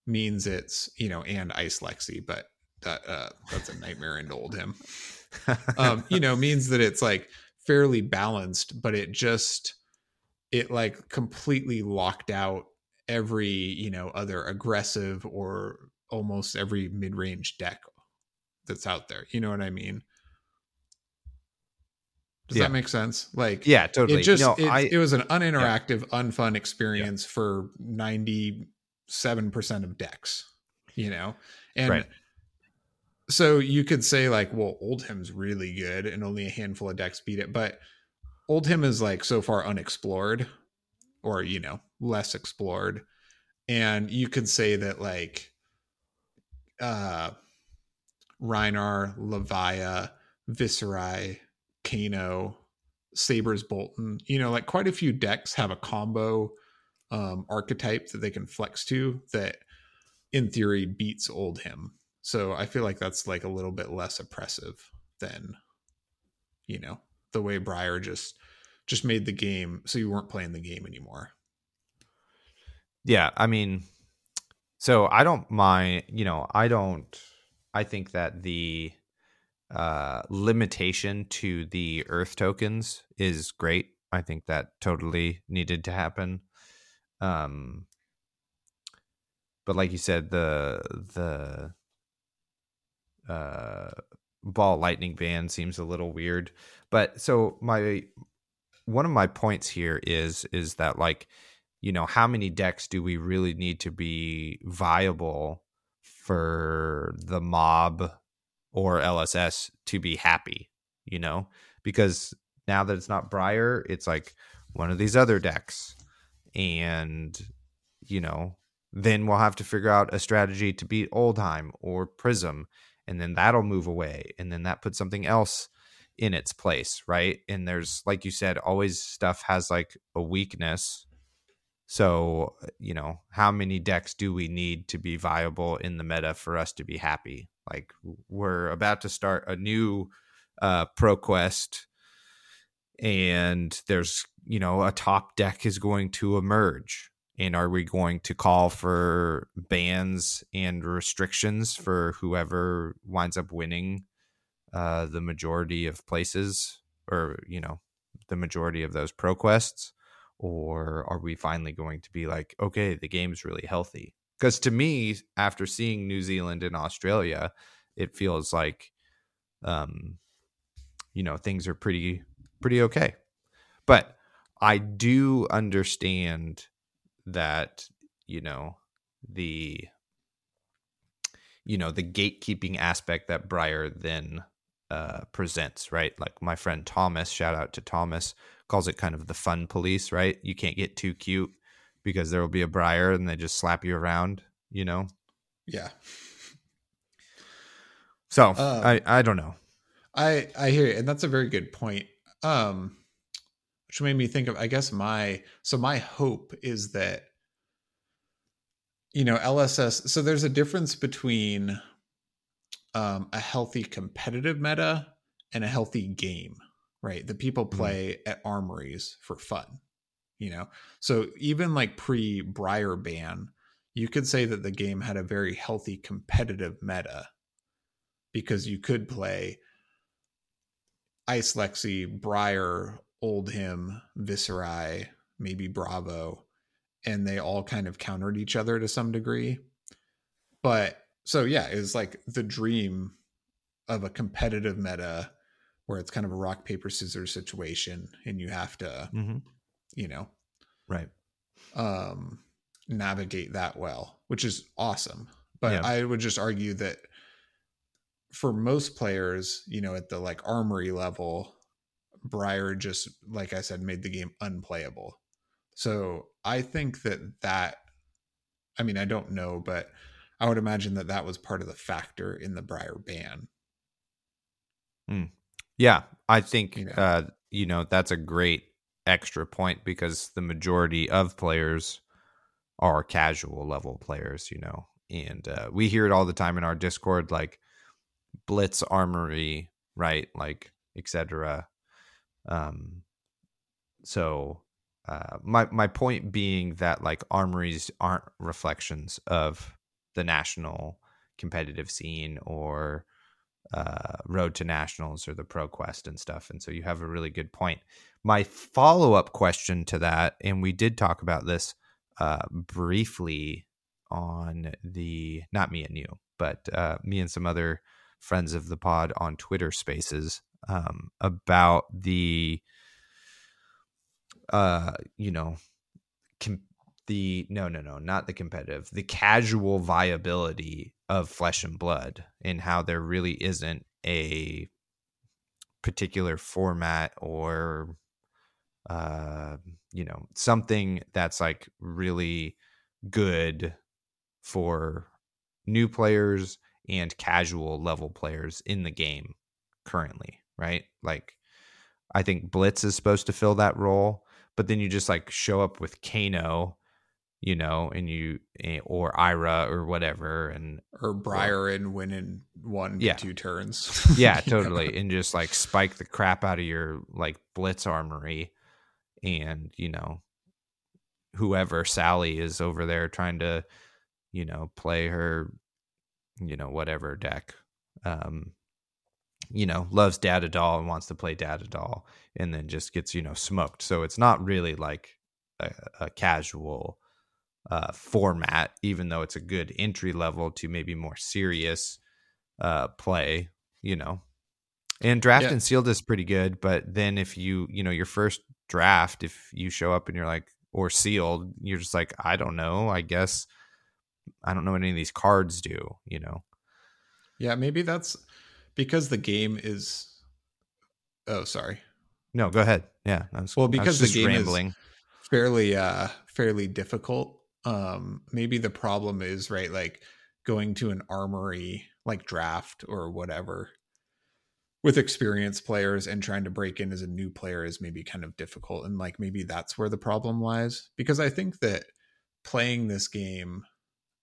means it's, you know, and Ice Lexi, but that uh that's a nightmare into Oldhim. um, you know, means that it's like fairly balanced, but it just it like completely locked out every you know other aggressive or almost every mid-range deck that's out there you know what i mean does yeah. that make sense like yeah totally it just no, it, I, it, was an uninteractive yeah. unfun experience yeah. for 97% of decks you know and right. so you could say like well oldhim's really good and only a handful of decks beat it but oldhim is like so far unexplored or you know less explored and you could say that like uh Rhinar, Levia, Viserai, Kano, Sabers Bolton. you know, like quite a few decks have a combo um archetype that they can flex to that in theory beats Oldhim. So I feel like that's like a little bit less oppressive than you know, the way Briar just just made the game so you weren't playing the game anymore. Yeah, I mean, so I don't mind, you know, I don't I think that the uh limitation to the earth tokens is great. I think that totally needed to happen. Um but like you said the the uh ball lightning ban seems a little weird. But so my one of my points here is is that like you know how many decks do we really need to be viable for the mob or lss to be happy you know because now that it's not briar it's like one of these other decks and you know then we'll have to figure out a strategy to beat oldhim or prism and then that'll move away and then that puts something else in its place, right? And there's like you said, always stuff has like a weakness. So, you know, how many decks do we need to be viable in the meta for us to be happy? Like we're about to start a new uh ProQuest and there's, you know, a top deck is going to emerge. And are we going to call for bans and restrictions for whoever winds up winning uh, the majority of places or you know the majority of those pro quests or are we finally going to be like okay the game's really healthy because to me after seeing new zealand and australia it feels like um you know things are pretty pretty okay but i do understand that you know the you know the gatekeeping aspect that briar then uh, presents, right? Like my friend Thomas, shout out to Thomas, calls it kind of the fun police, right? You can't get too cute because there will be a briar and they just slap you around, you know? Yeah. So um, I I don't know. I I hear you, and that's a very good point. Um, which made me think of I guess my so my hope is that you know LSS. So there's a difference between um, a healthy competitive meta and a healthy game, right? The people mm-hmm. play mm-hmm. at armories for fun, you know? So even like pre Briar ban, you could say that the game had a very healthy competitive meta because you could play Ice Lexi, Briar, Oldhim, Viserai, maybe Bravo, and they all kind of countered each other to some degree. But so yeah, it was like the dream of a competitive meta where it's kind of a rock paper scissors situation and you have to Mm-hmm. you know Right. um navigate that well which is awesome but Yeah. i would just argue that for most players you know at the like armory level briar just like i said made the game unplayable so i think that that i mean i don't know but i would imagine that that was part of the factor in the briar ban Yeah, I think You know. uh, you know that's a great extra point because the majority of players are casual level players, you know, and uh, we hear it all the time in our Discord, like Blitz Armory, right, like etc. Um, so uh, my my point being that like armories aren't reflections of the national competitive scene or uh, Road to Nationals or the Pro Quest and stuff. And so you have a really good point. My follow up question to that, and we did talk about this uh, briefly on the, not me and you, but uh, me and some other friends of the pod on Twitter spaces um, about the, uh, you know, com- the no no no not the competitive the casual viability of flesh and blood and how there really isn't a particular format or uh you know something that's like really good for new players and casual level players in the game currently right? Like i think blitz is supposed to fill that role but then you just like show up with kano you know, and you eh, or Ira or whatever, and or briar and win in one Yeah. two turns yeah, totally, and just like spike the crap out of your like blitz armory, and you know, whoever Sally is over there trying to, you know, play her, you know, whatever deck, um, you know, loves Data Doll and wants to play Data Doll, and then just gets you know smoked. So it's not really like a, a casual uh, format, even though it's a good entry level to maybe more serious uh, play, you know. And draft Yeah. and sealed is pretty good, but then if you, you know, your first draft, if you show up and you're like, or sealed, you're just like, I don't know. I guess I don't know what any of these cards do, you know. Yeah, maybe that's because the game is. Oh, sorry. No, go ahead. Yeah. I was, Well, I was because the game is- Fairly, uh, fairly difficult. Um, maybe the problem is right, like going to an armory, like draft or whatever, with experienced players and trying to break in as a new player is maybe kind of difficult, and like maybe that's where the problem lies. Because I think that playing this game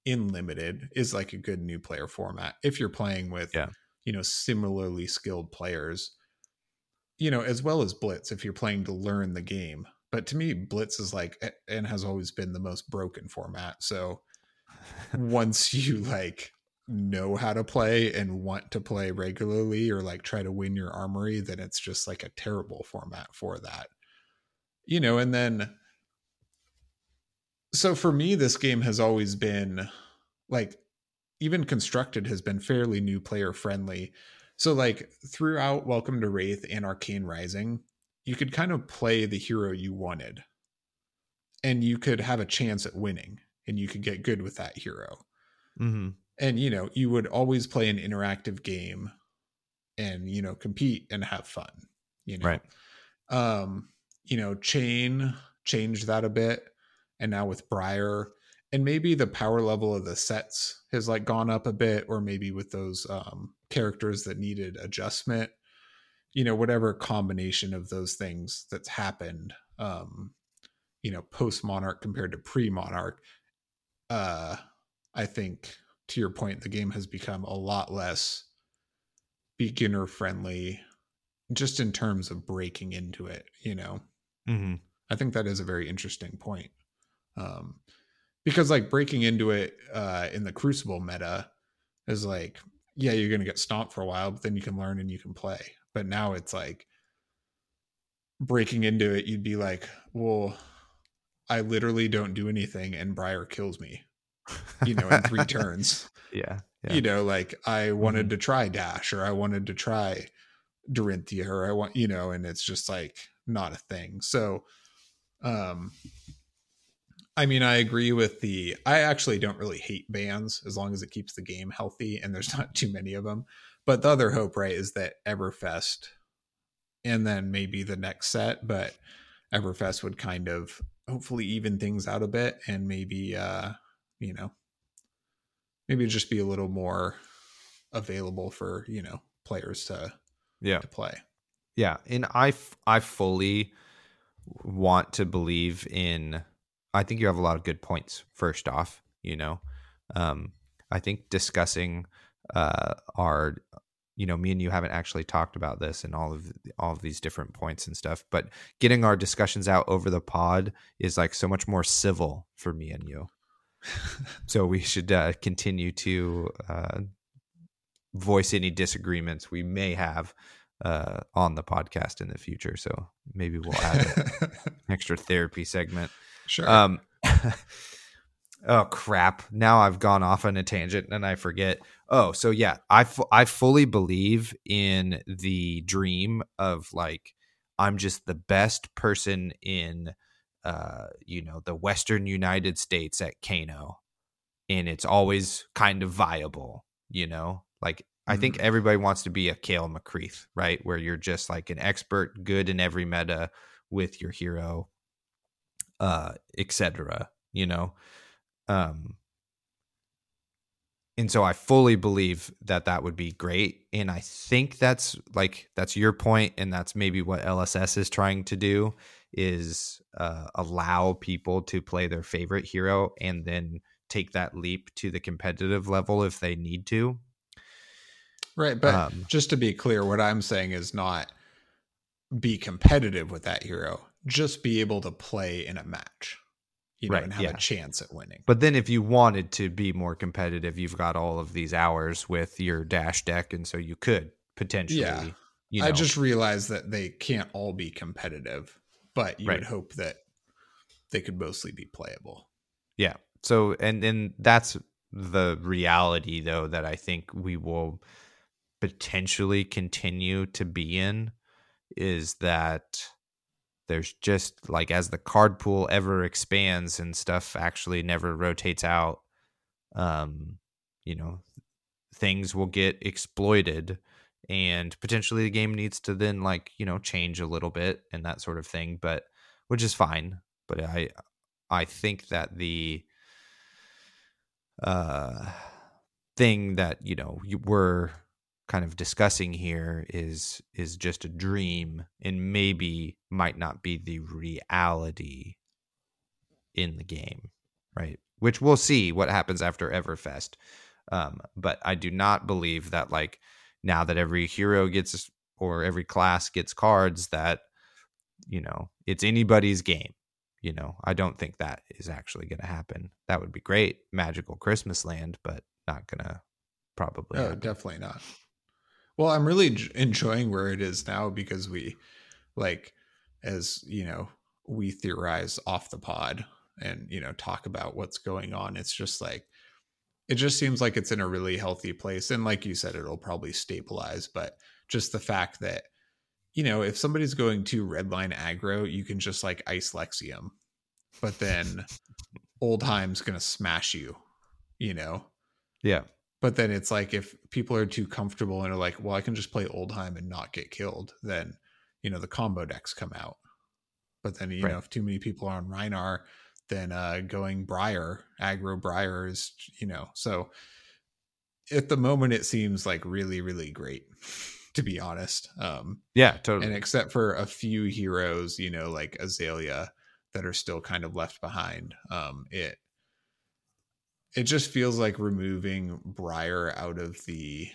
in limited is like a good new player format if you're playing with Yeah. you know similarly skilled players you know as well as blitz if you're playing to learn the game but to me blitz is like and has always been the most broken format so once you like know how to play and want to play regularly or like try to win your armory then it's just like a terrible format for that. You know and then so for me this game has always been like even constructed has been fairly new player friendly. So like throughout welcome to Rathe and arcane rising you could kind of play the hero you wanted. And you could have a chance at winning and you could get good with that hero. Hmm and you know you would always play an interactive game and you know compete and have fun you know? Right. um you know chane changed that a bit and now with briar and maybe the power level of the sets has like gone up a bit or maybe with those um characters that needed adjustment you know whatever combination of those things that's happened um you know post monarch compared to pre monarch uh i think to your point the game has become a lot less beginner friendly just in terms of breaking into it you know? Hmm i think that is a very interesting point um because like breaking into it uh in the crucible meta is like yeah you're gonna get stomped for a while but then you can learn and you can play but now it's like breaking into it you'd be like well i literally don't do anything and briar kills me you know in three turns Yeah. Yeah. you know like i wanted to try dash or i wanted to try Dorinthea or I want, you know, and it's just like not a thing. So, um, I mean, I agree with the. I actually don't really hate bans as long as it keeps the game healthy and there's not too many of them. But the other hope, right, is that Everfest and then maybe the next set, but Everfest would kind of hopefully even things out a bit and maybe, uh, you know, maybe just be a little more available for, you know, players to, yeah. to play. Yeah. And I, I fully want to believe in I think you have a lot of good points. First off, you know, um, I think discussing uh, our, you know, me and you haven't actually talked about this and all of all of these different points and stuff, but getting our discussions out over the pod is like so much more civil for me and you. so we should uh, continue to uh, voice any disagreements we may have uh, on the podcast in the future. So maybe we'll add an extra therapy segment. Sure. Um, oh crap! Now I've gone off on a tangent and I forget. Oh, so yeah, I, f- I fully believe in the dream of like I'm just the best person in uh you know the western United States at Kano, and it's always kind of viable. You know, like I think Mm-hmm. everybody wants to be a Kale McCreath, right? Where you're just like an expert, good in every meta with your hero, uh, etc. You know, um, and so I fully believe that that would be great, and I think that's like that's your point, and that's maybe what LSS is trying to do is uh, allow people to play their favorite hero and then take that leap to the competitive level if they need to. Right. But Um, just to be clear, what I'm saying is not be competitive with that hero, just be able to play in a match, you know, Right, and have yeah. a chance at winning. But then if you wanted to be more competitive, you've got all of these hours with your dash deck, and so you could potentially. Yeah. You know, I just realized that they can't all be competitive, but you Right. would hope that they could mostly be playable. yeah. So and and that's the reality though that I think we will potentially continue to be in is that there's just like as the card pool ever expands and stuff actually never rotates out um you know things will get exploited and potentially the game needs to then like you know change a little bit and that sort of thing but which is fine but i i think that the uh thing that you know we're kind of discussing here is is just a dream and maybe might not be the reality in the game right which we'll see what happens after everfest um but i do not believe that like now that every hero gets or every class gets cards that you know it's anybody's game you know i don't think that is actually going to happen that would be great magical christmas land but not gonna probably Oh, happen. definitely not. Well, I'm really enjoying where it is now because we, like, as you know, we theorize off the pod and you know talk about what's going on. It's just like it just seems like it's in a really healthy place, and like you said, it'll probably stabilize. But just the fact that you know if somebody's going to redline aggro, you can just like ice Lexium, but then Oldhim's gonna smash you. You know, yeah but then it's like if people are too comfortable and are like, well, I can just play Oldhim and not get killed, then you know the combo decks come out. But then you Right. know if too many people are on Rhinar, then uh going Briar, aggro Briar is you know so at the moment it seems like really really great to be honest. Um yeah totally and except for a few heroes, you know, like Azalea that are still kind of left behind, um it it just feels like removing Briar out of the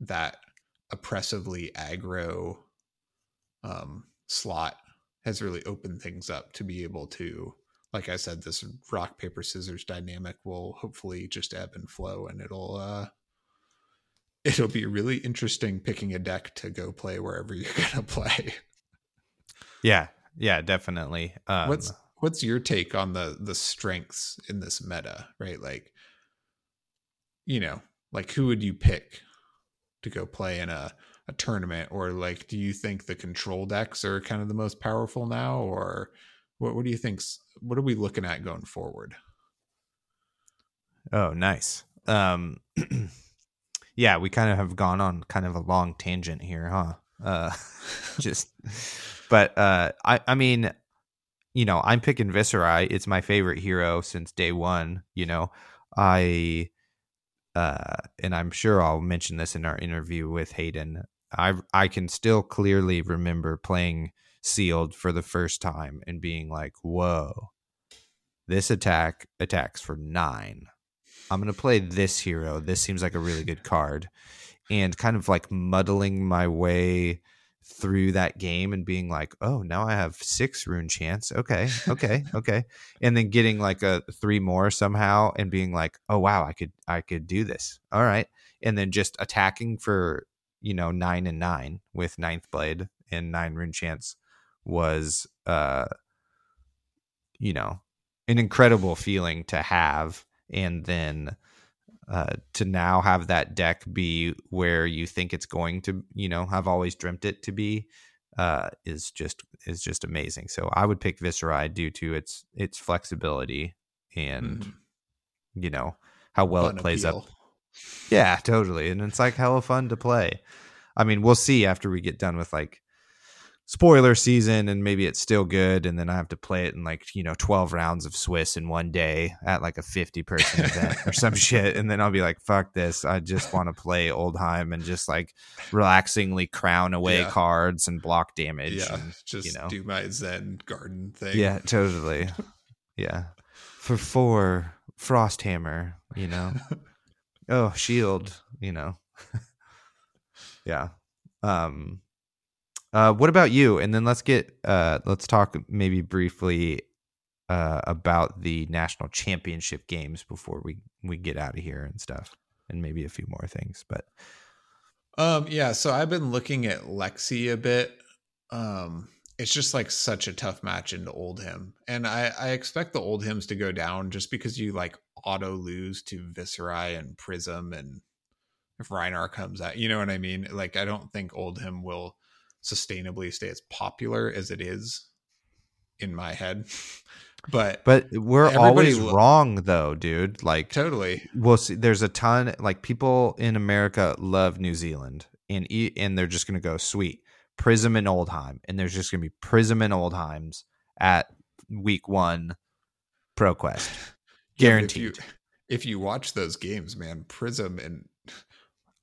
that oppressively aggro um slot has really opened things up to be able to like I said this rock paper scissors dynamic will hopefully just ebb and flow and it'll uh it'll be really interesting picking a deck to go play wherever you're going to play. yeah yeah definitely um, what's what's your take on the the strengths in this meta right? Like you know like who would you pick to go play in a a tournament? Or like do you think the control decks are kind of the most powerful now? Or what what do you think what are we looking at going forward? Oh nice. Um yeah we kind of have gone on kind of a long tangent here huh? Uh just but uh i i mean you know i'm picking Viserai it's my favorite hero since day one you know i uh and i'm sure i'll mention this in our interview with hayden I I can still clearly remember playing sealed for the first time and being like, "Whoa, this attack attacks for nine. I'm gonna play this hero. This seems like a really good card." And kind of like muddling my way through that game and being like, "Oh, now I have six runechants. Okay, okay, okay," and then getting like a three more somehow and being like, "Oh wow, I could I could do this. All right," and then just attacking for you know nine and nine with ninth blade and nine runechants was uh you know an incredible feeling to have and then uh, to now have that deck be where you think it's going to you know have always dreamt it to be uh, is just is just amazing so i would pick Viserai due to its its flexibility and mm. you know how well Fun it plays appeal. up yeah, totally. And it's like hella fun to play. I mean, we'll see after we get done with like spoiler season and maybe it's still good and then I have to play it in like, you know, 12 rounds of Swiss in one day at like a 50 person event or some shit and then I'll be like fuck this. I just want to play Oldhim and just like relaxingly crown away yeah. cards and block damage yeah, and just you know. do my zen garden thing. Yeah, totally. yeah. For 4 Frosthammer, you know oh shield you know yeah um uh what about you and then let's get uh let's talk maybe briefly uh about the national championship games before we we get out of here and stuff and maybe a few more things but um yeah so i've been looking at lexi a bit um it's just like such a tough match into Oldhim and i i expect the Old Oldhims to go down just because you like auto lose to Viserai and Prism and if Rhinar comes out, you know what I mean? Like I don't think Oldhim will sustainably stay as popular as it is in my head. but but we're always lo- wrong though, dude. Like totally. We'll see. There's a ton like people in America love New Zealand, and and they're just gonna go sweet Prism and Oldhim, and there's just gonna be Prism and Oldhims at week one ProQuest. Guaranteed. Yeah, if, you, if you watch those games, man, Prism and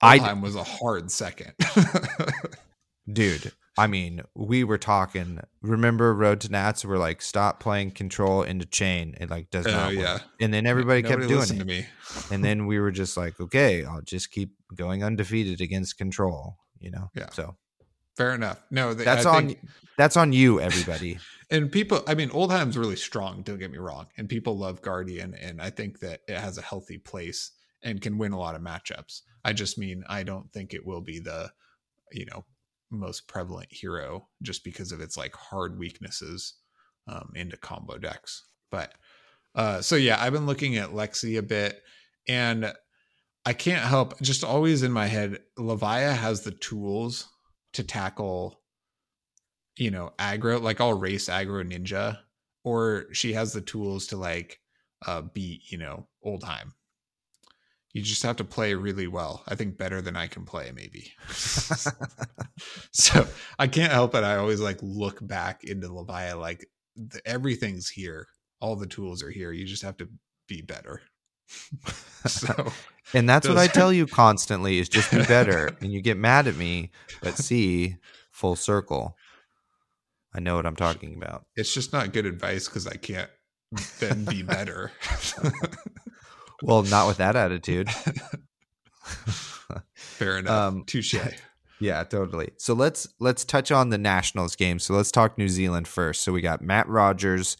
Oldhim was a hard second. Dude, I mean, we were talking. Remember, Road to Nats? We're like, stop playing Control into Chane. It like does oh, not. Oh, yeah. And then everybody Nobody kept doing it. To me. and then we were just like, okay, I'll just keep going undefeated against Control. You know. Yeah. So fair enough. No, that's I on. Think, that's on you, everybody and people i mean oldhim's really strong don't get me wrong and people love guardian and i think that it has a healthy place and can win a lot of matchups i just mean i don't think it will be the you know most prevalent hero just because of its like hard weaknesses um, into combo decks but uh so yeah i've been looking at lexi a bit and i can't help just always in my head levia has the tools to tackle you know, aggro, like I'll race aggro ninja, or she has the tools to like uh beat, you know, Oldhim. You just have to play really well. I think better than I can play, maybe. so I can't help it. I always like look back into Levia like the, everything's here. All the tools are here. You just have to be better. so and that's what I tell you constantly is just be better. and you get mad at me, but see, full circle. I know what I'm talking about. It's just not good advice because I can't then be better. well, not with that attitude. Fair enough. Um, Touche. Yeah, totally. So let's let's touch on the Nationals game. So let's talk New Zealand first. So we got Matt Rogers,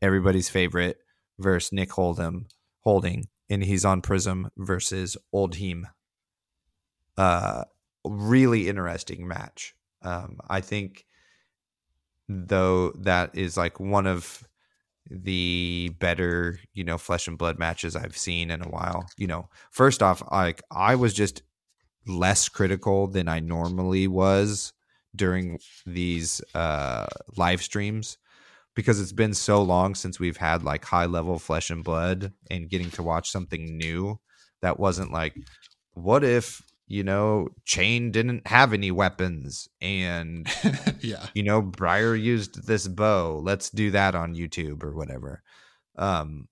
everybody's favorite, versus Nick Holdem, holding, and he's on Prism versus Oldhim. Uh really interesting match. Um, I think though that is like one of the better, you know, flesh and blood matches I've seen in a while. You know, first off, like I was just less critical than I normally was during these uh, live streams because it's been so long since we've had like high level flesh and blood and getting to watch something new that wasn't like, what if you know Chane didn't have any weapons and yeah, you know Briar used this bow. Let's do that on YouTube or whatever. Um,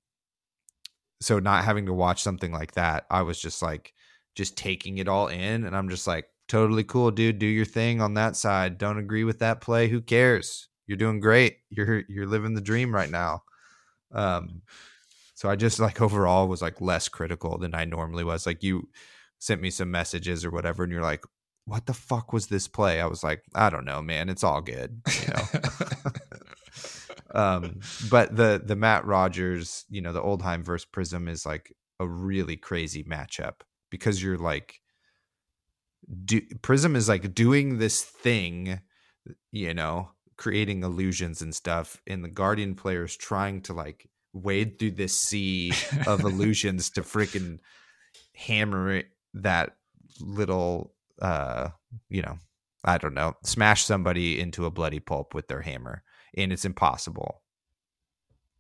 so not having to watch something like that, I was just like just taking it all in and I'm just like totally cool dude, do your thing on that side. Don't agree with that play, who cares? You're doing great. You're you're living the dream right now. Um so I just like overall was like less critical than I normally was. Like you sent me some messages or whatever and you're like what the fuck was this play? I was like, I don't know, man. It's all good, you know. um, but the the Matt Rogers, you know, the Oldhim versus Prism is like a really crazy matchup because you're like, do, Prism is like doing this thing, you know, creating illusions and stuff, and the Guardian players trying to like wade through this sea of illusions to freaking hammer it, that little, uh, you know, I don't know, smash somebody into a bloody pulp with their hammer and it's impossible.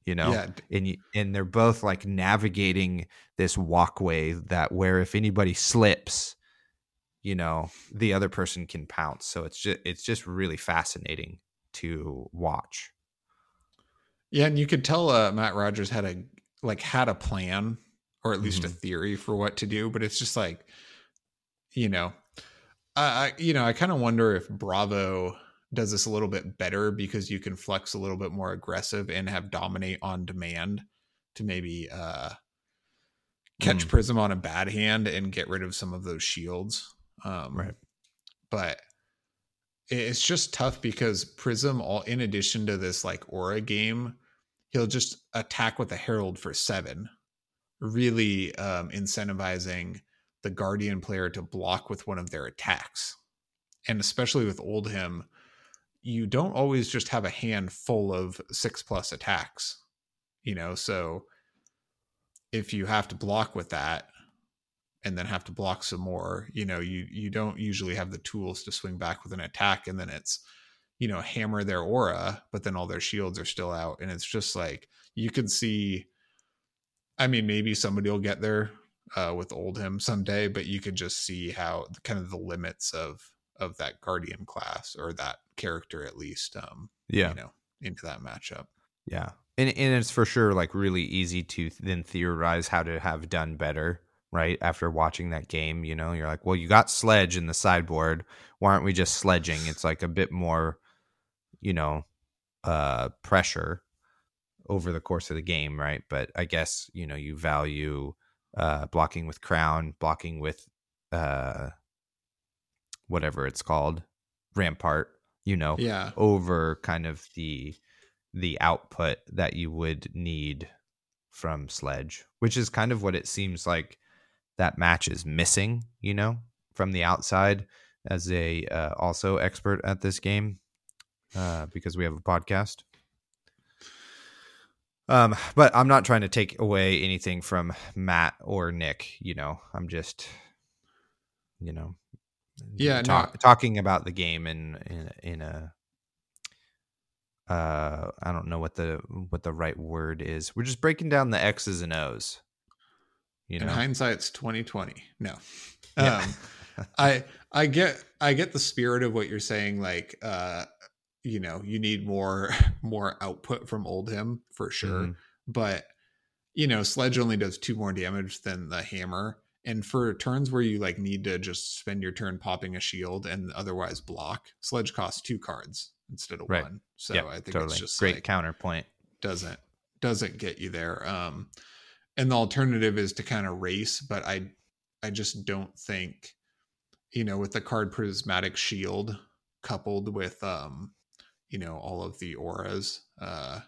You know? Yeah. and and they're both like navigating this walkway that where if anybody slips you know the other person can pounce. So it's just it's just really fascinating to watch. Yeah and you could tell uh, matt rogers had a like had a plan or at least mm-hmm. a theory for what to do but it's just like you know i, I you know i kind of wonder if bravo does this a little bit better because you can flex a little bit more aggressive and have dominate on demand to maybe uh catch mm. prism on a bad hand and get rid of some of those shields um right but it's just tough because prism all in addition to this like aura game he'll just attack with a herald for seven really um incentivizing the guardian player to block with one of their attacks and especially with Oldhim you don't always just have a hand full of six plus attacks, you know. So if you have to block with that and then have to block some more, you know, you you don't usually have the tools to swing back with an attack, and then it's you know hammer their aura, but then all their shields are still out, and it's just like you can see. I mean, maybe somebody will get there uh, with Oldhim someday, but you can just see how kind of the limits of of that guardian class or that character at least um yeah. you know into that matchup. Yeah. And, and it's for sure like really easy to then theorize how to have done better right after watching that game you know? You're like well you got sledge in the sideboard. Why aren't we just sledging? It's like a bit more you know uh pressure over the course of the game right but i guess you know you value uh blocking with crown blocking with uh whatever it's called, Rampart, you know, yeah, over kind of the the output that you would need from Sledge, which is kind of what it seems like that match is missing, you know, from the outside as a uh, also expert at this game uh, because we have a podcast. Um, but I'm not trying to take away anything from Matt or Nick. You know, I'm just, you know, yeah talk, no. talking about the game in in, in a uh i don't know what the what the right word is we're just breaking down the x's and o's you know in hindsight's 2020 no yeah. um i i get i get the spirit of what you're saying like uh you know you need more more output from Oldhim for sure mm-hmm. but you know sledge only does two more damage than the hammer and for turns where you like need to just spend your turn popping a shield and otherwise block, Sledge costs two cards instead of right. one. So yep, I think totally. it's just great like, counterpoint. Doesn't doesn't get you there. Um and the alternative is to kind of race, but I I just don't think you know with the card prismatic shield coupled with um you know all of the auras uh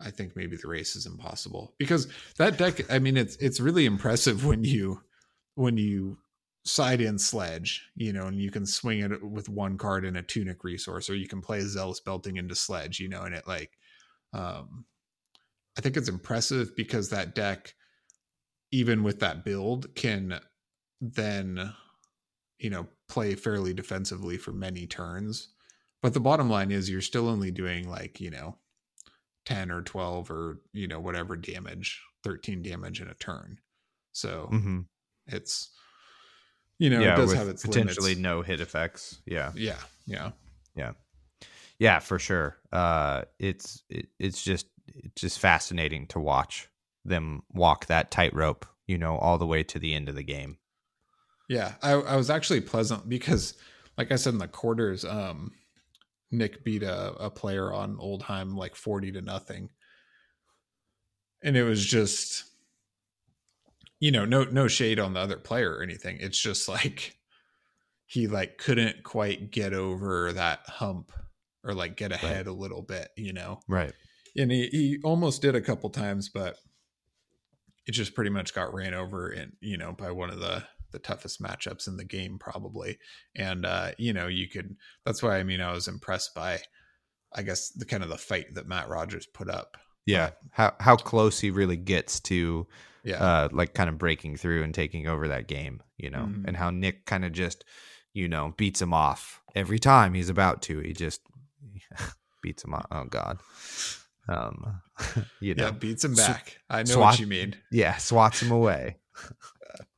I think maybe the race is impossible because that deck. I mean, it's it's really impressive when you when you side in sledge, you know, and you can swing it with one card in a tunic resource, or you can play zealous belting into sledge, you know, and it like, um, I think it's impressive because that deck, even with that build, can then you know, play fairly defensively for many turns. But the bottom line is you're still only doing like, you know, 10 or 12 or, you know, whatever damage, 13 damage in a turn. So Mm-hmm. it's, you know, yeah, it does have its potentially limits. no hit effects. Yeah, Yeah. Yeah. yeah, yeah, for sure. Uh, it's it, it's just it's just fascinating to watch them walk that tightrope. You know, all the way to the end of the game. Yeah, I, I was actually pleasant because, like I said in the quarters, um, Nick beat a, a player on Oldhim like forty to nothing, and it was just, you know, no no shade on the other player or anything. It's just like he like couldn't quite get over that hump or like get ahead a little bit, you know Right. and he, he almost did a couple times but it just pretty much got ran over and you know by one of the the toughest matchups in the game probably and uh you know you could that's why i mean i was impressed by i guess the kind of the fight that matt rogers put up Yeah. How how close he really gets to yeah uh like kind of breaking through and taking over that game, you know, Mhm. and how Nick kind of just, you know, beats him off every time he's about to. He just beats him off. Oh God. Um you know. yeah beats him Sw- back i know swat- what you mean Yeah, swats him away.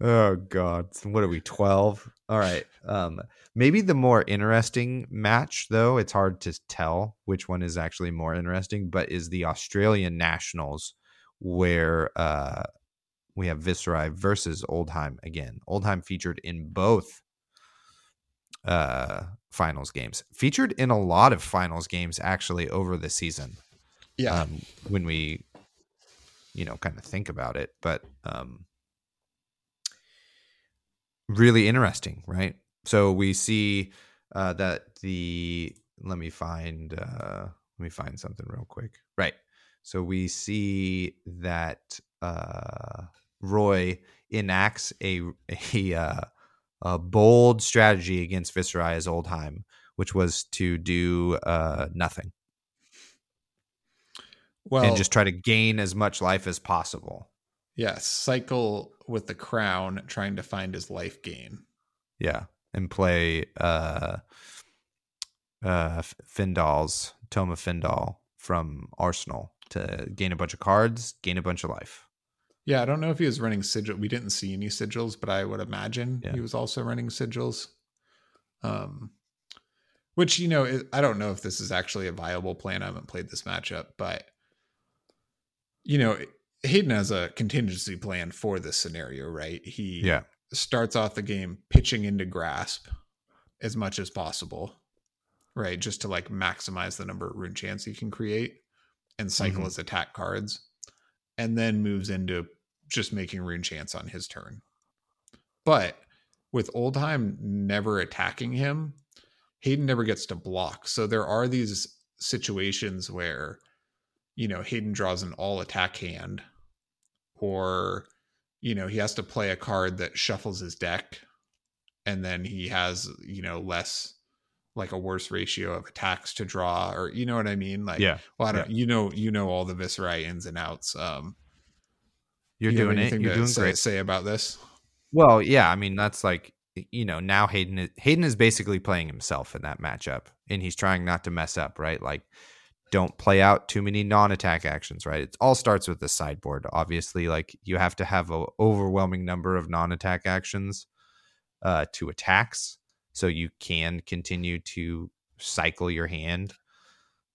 oh God. What are we, 12? All right. Um maybe the more interesting match, though, it's hard to tell which one is actually more interesting, but is the Australian Nationals where uh we have Viserai versus Oldhim again. Oldhim featured in both uh finals games. Featured in a lot of finals games actually over the season yeah um, when we you know kind of think about it but um really interesting right? So we see uh that the let me find uh let me find something real quick. Right. So we see that uh roy enacts a a uh a bold strategy against Viserai as Oldhim, which was to do uh, nothing. Well and just try to gain as much life as possible. Yeah cycle with the crown trying to find his life gain Yeah, and play uh, uh, Fyendal's Toma Fyendal from Arsenal to gain a bunch of cards, gain a bunch of life. Yeah, I don't know if he was running sigil. We didn't see any sigils, but I would imagine Yeah. he was also running sigils. Um, which you know, I don't know if this is actually a viable plan. I haven't played this matchup, but you know, Hayden has a contingency plan for this scenario, right? He Yeah, starts off the game pitching into grasp as much as possible, right? Just to like maximize the number of runechants he can create and cycle Mhm. his attack cards, and then moves into just making runechants on his turn. But with Oldheim never attacking him, Hayden never gets to block. So there are these situations where, you know, Hayden draws an all attack hand, or, you know, he has to play a card that shuffles his deck, and then he has, you know, less like a worse ratio of attacks to draw, or you know what I mean? Like, yeah, well, I don't, you know, you know all the Viserai ins and outs. Um, you're you doing it. You're to doing say, great. say about this? Well, yeah, I mean that's like you know now Hayden is, Hayden is basically playing himself in that matchup, and he's trying not to mess up, right? Like, don't play out too many non-attack actions, right? It all starts with the sideboard. Obviously, like you have to have an overwhelming number of non-attack actions uh, to attacks, so you can continue to cycle your hand.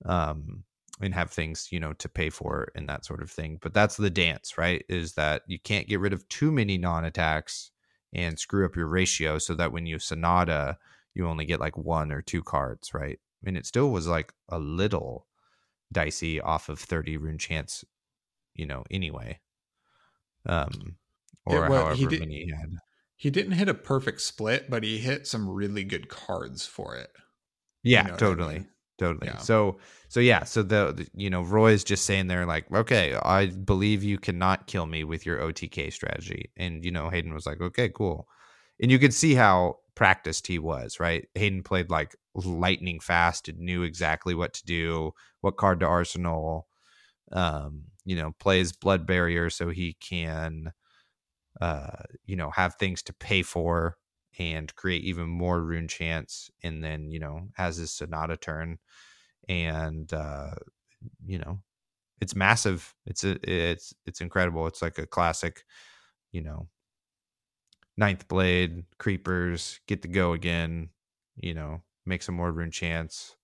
Um, and have things you know to pay for and that sort of thing but that's the dance right is that you can't get rid of too many non-attacks and screw up your ratio so that when you sonata you only get like one or two cards right and it still was like a little dicey off of 30 runechants you know anyway um or It wa- however he did- many he had He didn't hit a perfect split, but he hit some really good cards for it. yeah know what I totally mean? totally Yeah. so so yeah so the, the- you know roy's just saying there like okay i believe you cannot kill me with your otk strategy and you know hayden was like okay cool and you could see how practiced he was right hayden played like lightning fast and knew exactly what to do what card to arsenal um you know plays blood barrier so he can uh, you know, have things to pay for and create even more runechants. And then, you know, has his Sonata turn. And, uh, you know, it's massive. It's a, it's, it's incredible. It's like a classic, you know, ninth blade, creepers, get to go again, you know, make some more runechants,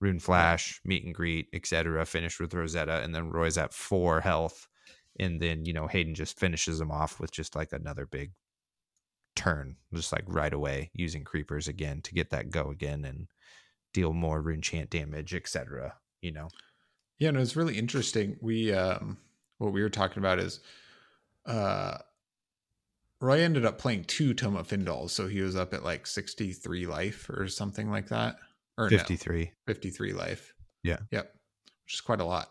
rune flash, meet and greet, etc. Finish with Rosetta, and then Roy's at four health and then you know Hayden just finishes him off with just like another big turn, just like right away using creepers again to get that go again and deal more rune chant damage, etc. You know. Yeah, no, it's really interesting. We um what we were talking about is uh Roy ended up playing two Tome of Fyendals, so he was up at like 63 life or something like that. Or 53. No, 53 life. Yeah. Yep. Which is quite a lot.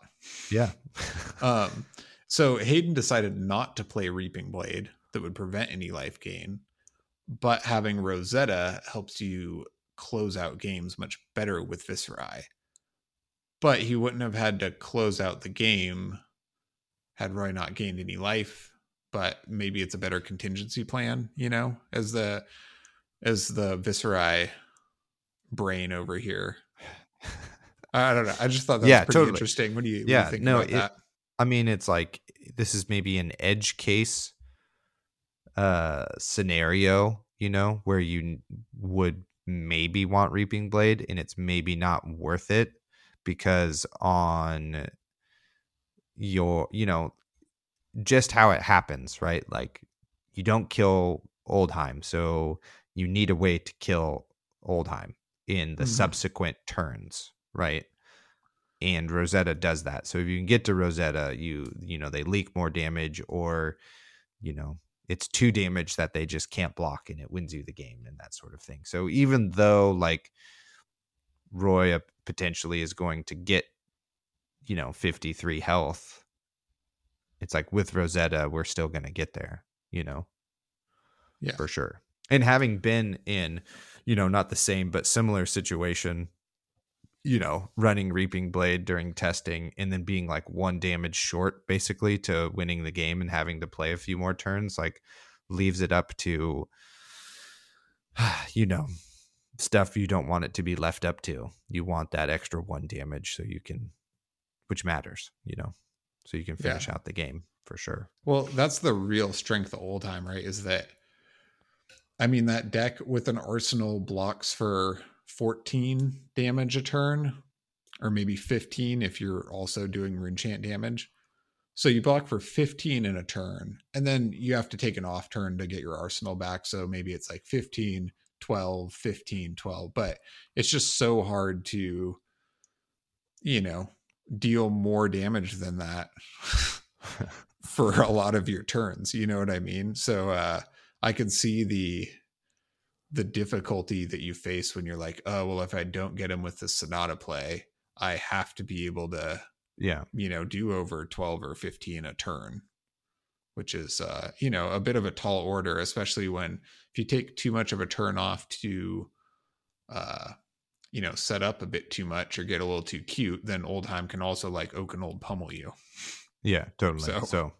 Yeah. um so Hayden decided not to play Reaping Blade that would prevent any life gain, but having Rosetta helps you close out games much better with Viserai. But he wouldn't have had to close out the game had Roy not gained any life. But maybe it's a better contingency plan, you know, as the as the Viserai brain over here. I don't know. I just thought that yeah, was pretty totally. interesting. What do you, yeah, do you think no, about it, that? I mean, it's like this is maybe an edge case uh scenario, you know, where you would maybe want Reaping Blade and it's maybe not worth it because on your, you know, just how it happens, right? Like you don't kill Oldhim, so you need a way to kill Oldhim in the mm-hmm. subsequent turns, right? and Rosetta does that. So if you can get to Rosetta, you you know they leak more damage, or you know it's two damage that they just can't block, and it wins you the game and that sort of thing. So even though like Roy potentially is going to get you know 53 health, it's like with Rosetta we're still going to get there, you know, yeah, for sure. And having been in you know not the same but similar situation you know, running Reaping Blade during testing and then being like one damage short basically to winning the game and having to play a few more turns, like leaves it up to, you know, stuff you don't want it to be left up to. You want that extra one damage so you can, which matters, you know, so you can finish yeah. out the game for sure. Well, that's the real strength of Oldhim, right? Is that, I mean, that deck with an arsenal blocks for 14 damage a turn, or maybe 15 if you're also doing rune chant damage. So you block for 15 in a turn, and then you have to take an off turn to get your arsenal back. So maybe it's like 15, 12, 15, 12. But it's just so hard to, you know, deal more damage than that for a lot of your turns. You know what I mean? So uh I can see the the difficulty that you face when you're like, oh well, if I don't get him with the Sonata play, I have to be able to, yeah, you know, do over twelve or fifteen a turn, which is, uh, you know, a bit of a tall order, especially when if you take too much of a turn off to, uh, you know, set up a bit too much or get a little too cute, then Oldhim can also like Oaken Old pummel you. Yeah, totally. So, so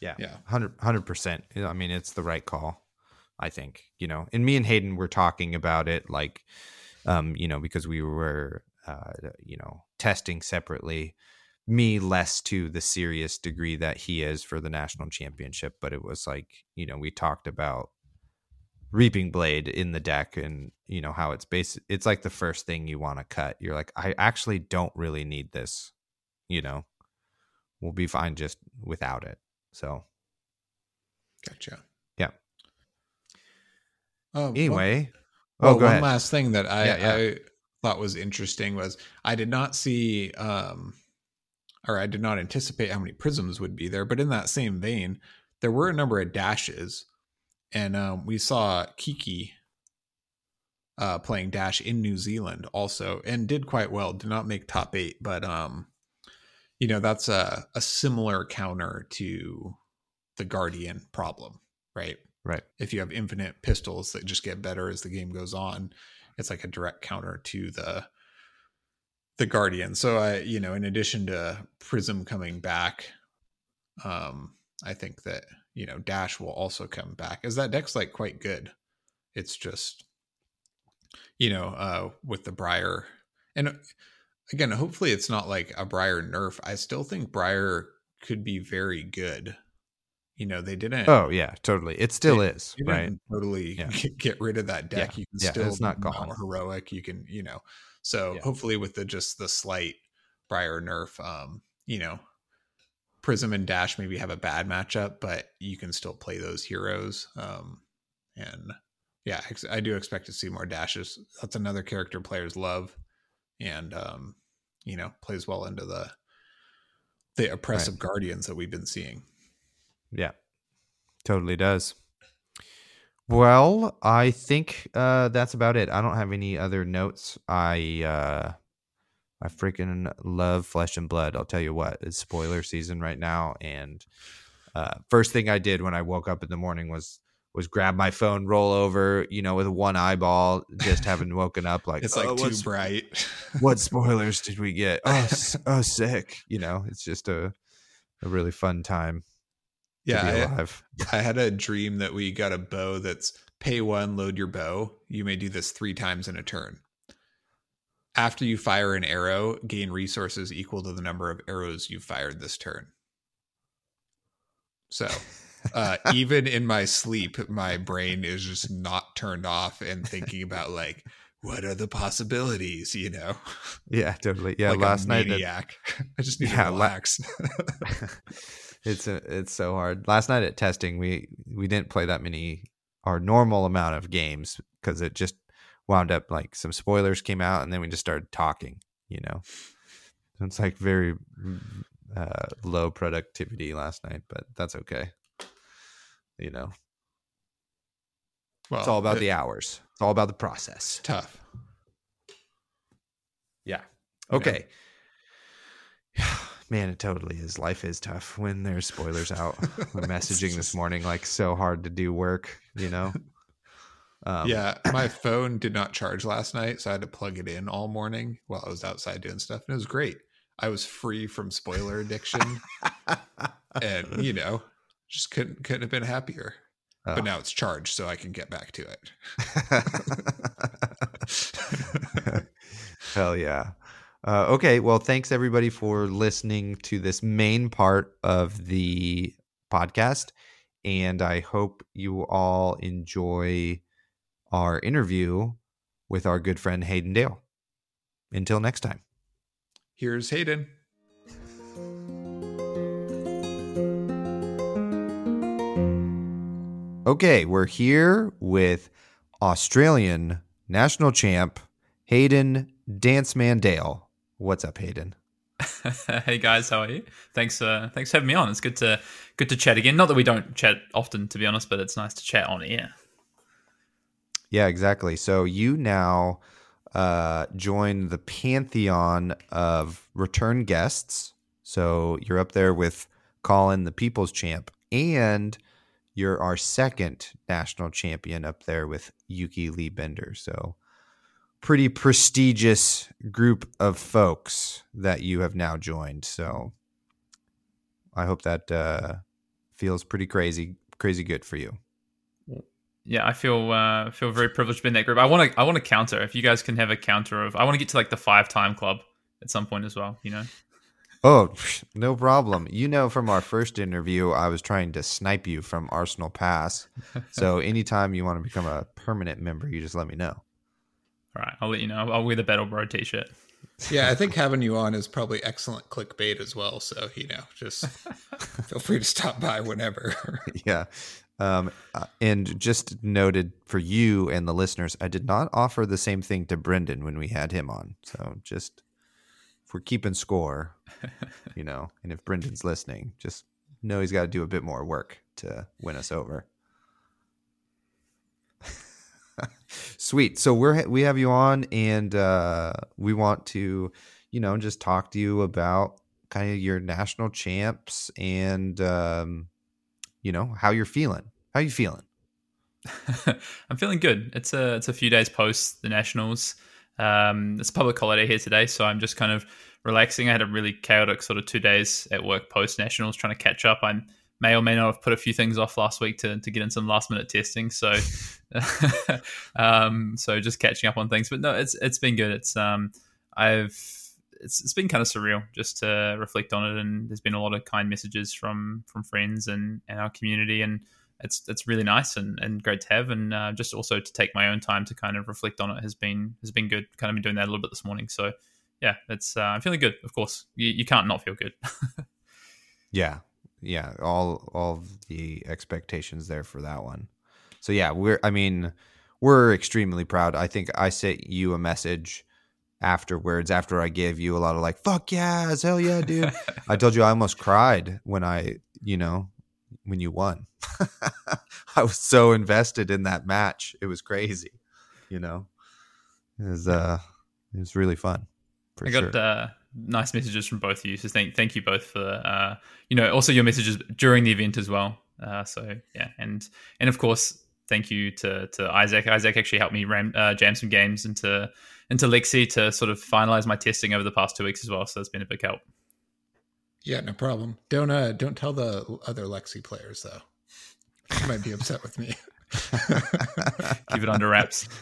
yeah, yeah, hundred percent. I mean, it's the right call. I think, you know, and me and Hayden were talking about it like, um, you know, because we were, uh, you know, testing separately. Me less to the serious degree that he is for the national championship, but it was like, you know, we talked about reaping blade in the deck and you know how it's based it's like the first thing you want to cut you're like i actually don't really need this you know we'll be fine just without it so gotcha um, anyway, well, oh, well, one ahead. last thing that I, yeah, yeah. I thought was interesting was I did not see, um, or I did not anticipate how many prisms would be there. But in that same vein, there were a number of dashes, and um, we saw Kiki uh, playing dash in New Zealand also, and did quite well. Did not make top eight, but um, you know that's a a similar counter to the Guardian problem, right? Right. If you have infinite pistols that just get better as the game goes on, it's like a direct counter to the the Guardian. So I, you know, in addition to Prism coming back, um, I think that you know, Dash will also come back as that deck's like quite good. It's just, you know, uh, with the Briar and uh, again, hopefully it's not like a Briar nerf. I still think Briar could be very good. You know, they didn't. Oh yeah, totally. It still is right. Totally Yeah. get rid of that deck. Yeah. You can Yeah, still it's not gone. heroic. You can, you know. So hopefully with the just the slight Briar nerf, um, you know, Prism and Dash maybe have a bad matchup, but you can still play those heroes. Um, and yeah, I do expect to see more dashes. That's another character players love, and um, you know, plays well into the the oppressive guardians that we've been seeing. Yeah, totally does. Well, I think uh, that's about it. I don't have any other notes. I uh, I freaking love Flesh and Blood. I'll tell you what, it's spoiler season right now, and uh, first thing I did when I woke up in the morning was was grab my phone, roll over, you know, with one eyeball, just having woken up like It's like "Oh, too bright. what spoilers did we get? Oh, oh, sick. You know, it's just a a really fun time yeah, I- I had a dream that we got a bow that's pay one, load your bow. You may do this three times in a turn. After you fire an arrow, gain resources equal to the number of arrows you fired this turn. So, uh, even in my sleep, my brain is just not turned off and thinking about like, what are the possibilities? You know, Yeah, totally. Yeah, like last night. That, maniac. I just need Yeah, to la- relax. it's a, it's so hard. Last night at testing, we we didn't play that many our normal amount of games because it just wound up like some spoilers came out and then we just started talking. You know, So it's like very uh, low productivity last night, but that's okay. You know, well, it's all about it- the hours. It's all about the process. tough. Yeah. Okay. Man, it totally is. Life is tough when there's spoilers out. Messaging this morning like so hard to do work, you know? Um, yeah, my phone did not charge last night, so I had to plug it in all morning while I was outside doing stuff, and it was great. I was free from spoiler addiction, and you know, just couldn't couldn't have been happier. Oh. But now it's charged, so I can get back to it. Hell yeah. Uh, okay. Well, thanks everybody for listening to this main part of the podcast. And I hope you all enjoy our interview with our good friend Hayden Dale. Until next time. Here's Hayden. Okay, we're here with Australian national champ Hayden Danceman Dale. What's up, Hayden? hey guys, how are you? Thanks, uh, thanks for having me on. It's good to good to chat again. Not that we don't chat often, to be honest, but it's nice to chat on air. Yeah, exactly. So you now uh, join the pantheon of return guests. So you're up there with Colin, the People's Champ, and you're our second national champion up there with Yuki Lee Bender. So pretty prestigious group of folks that you have now joined. So I hope that uh, feels pretty crazy, crazy good for you. Yeah, I feel uh, feel very privileged to be in that group. I want to I want to counter. If you guys can have a counter of, I want to get to like the five time club at some point as well. You know. Oh, no problem. You know, from our first interview, I was trying to snipe you from Arsenal Pass. So anytime you want to become a permanent member, you just let me know. All right, I'll let you know. I'll wear the Battle Bro t-shirt. Yeah, I think having you on is probably excellent clickbait as well. So you know, just feel free to stop by whenever. yeah. Um, uh, and just noted for you and the listeners, I did not offer the same thing to Brendan when we had him on. So just if we're keeping score, you know, and if Brendan's listening, just know he's got to do a bit more work to win us over. Sweet. So we're we have you on, and uh, we want to, you know, just talk to you about kind of your national champs and um, you know how you're feeling. How you feeling? I'm feeling good. It's a it's a few days post the nationals. Um, it's a public holiday here today, so I'm just kind of relaxing. I had a really chaotic sort of two days at work post nationals, trying to catch up. I'm may or may not have put a few things off last week to, to get in some last minute testing. So, um, so just catching up on things. But no, it's it's been good. It's um, I've it's it's been kind of surreal just to reflect on it, and there's been a lot of kind messages from from friends and and our community, and it's it's really nice and, and great to have, and uh, just also to take my own time to kind of reflect on it has been has been good. Kind of been doing that a little bit this morning, so yeah, it's uh, I'm feeling good. Of course, you, you can't not feel good. yeah, yeah, all all the expectations there for that one. So yeah, we're I mean, we're extremely proud. I think I sent you a message afterwards after I gave you a lot of like fuck yeah, hell yeah, dude. I told you I almost cried when I, you know, when you won. I was so invested in that match. It was crazy, you know. It was uh it was really fun. I got sure. uh nice messages from both of you. So thank thank you both for uh, you know also your messages during the event as well. Uh, so yeah, and and of course thank you to to Isaac. Isaac actually helped me ram, uh, jam some games into into Lexi to sort of finalize my testing over the past two weeks as well. So it's been a big help. Yeah, no problem. Don't uh don't tell the other Lexi players though. They might be upset with me. Keep it under wraps.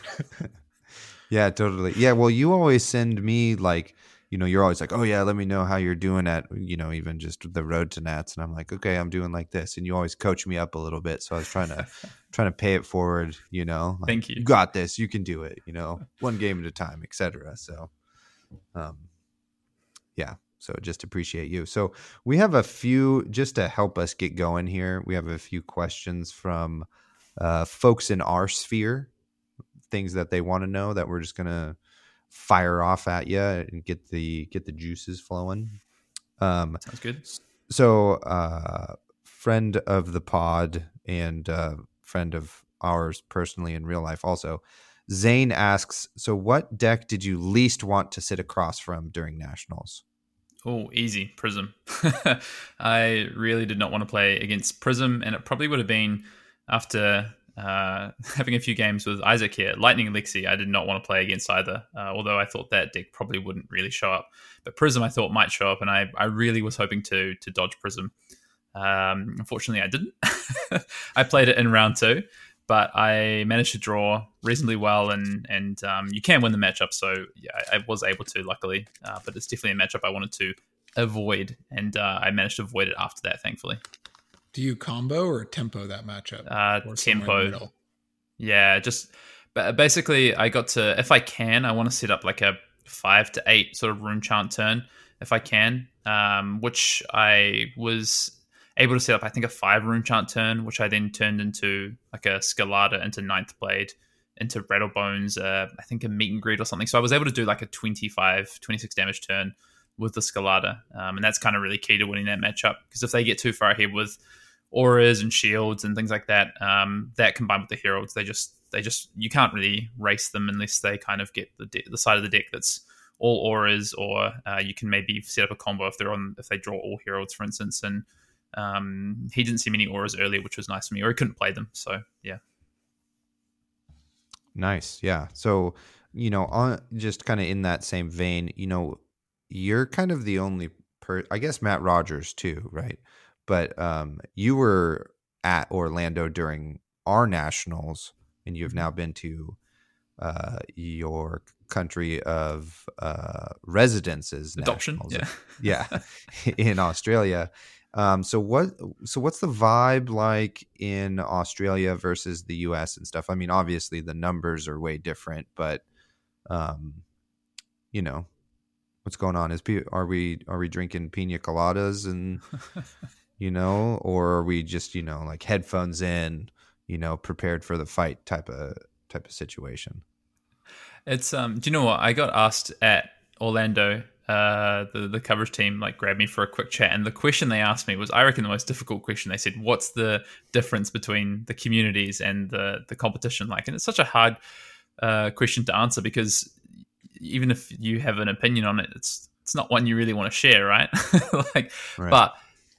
Yeah, totally. Yeah, well, you always send me like you know, you're always like, oh yeah, let me know how you're doing at, you know, even just the road to Nats, and I'm like, okay, I'm doing like this, and you always coach me up a little bit. So I was trying to trying to pay it forward, you know. Like, Thank you. You got this. You can do it. You know, one game at a time, etc. So, um, yeah. So just appreciate you. So we have a few just to help us get going here. We have a few questions from uh, folks in our sphere, things that they want to know that we're just gonna fire off at you and get the get the juices flowing. Um, Sounds good. So, uh, friend of the pod and uh, friend of ours personally in real life, also, Zane asks, "So, what deck did you least want to sit across from during nationals?" Oh, easy Prism. I really did not want to play against Prism, and it probably would have been after uh, having a few games with Isaac here. Lightning Elixir, I did not want to play against either, uh, although I thought that deck probably wouldn't really show up. But Prism, I thought might show up, and I, I really was hoping to to dodge Prism. Um, unfortunately, I didn't. I played it in round two, but I managed to draw reasonably well, and and um, you can win the matchup. So yeah, I, I was able to, luckily. Uh, but it's definitely a matchup I wanted to avoid, and uh, I managed to avoid it after that, thankfully. Do you combo or tempo that matchup? Uh, tempo. Yeah, just but basically, I got to if I can, I want to set up like a five to eight sort of rune chant turn if I can, um, which I was able to set up. I think a five rune chant turn, which I then turned into like a Scalata into Ninth Blade into Rattlebones. Uh, I think a meet and greet or something. So I was able to do like a 25, 26 damage turn with the Scalata, um, and that's kind of really key to winning that matchup because if they get too far ahead with auras and shields and things like that. Um, that combined with the heralds, they just they just you can't really race them unless they kind of get the de- the side of the deck that's all auras, or uh, you can maybe set up a combo if they're on if they draw all heralds, for instance. And um, he didn't see many auras earlier, which was nice for me, or he couldn't play them. So yeah, nice, yeah. So you know, on just kind of in that same vein, you know, you're kind of the only per. I guess Matt Rogers too, right? But um, you were at Orlando during our nationals, and you've now mm-hmm. been to uh, your country of uh, residences, adoption, yeah, yeah, in Australia. Um, so what? So what's the vibe like in Australia versus the U.S. and stuff? I mean, obviously the numbers are way different, but um, you know, what's going on? Is are we are we drinking pina coladas and you know, or are we just, you know, like headphones in, you know, prepared for the fight type of type of situation? It's um do you know what? I got asked at Orlando uh, the the coverage team like grabbed me for a quick chat, and the question they asked me was, I reckon, the most difficult question. They said, "What's the difference between the communities and the the competition like?" And it's such a hard uh, question to answer because even if you have an opinion on it, it's it's not one you really want to share, right? like, right. but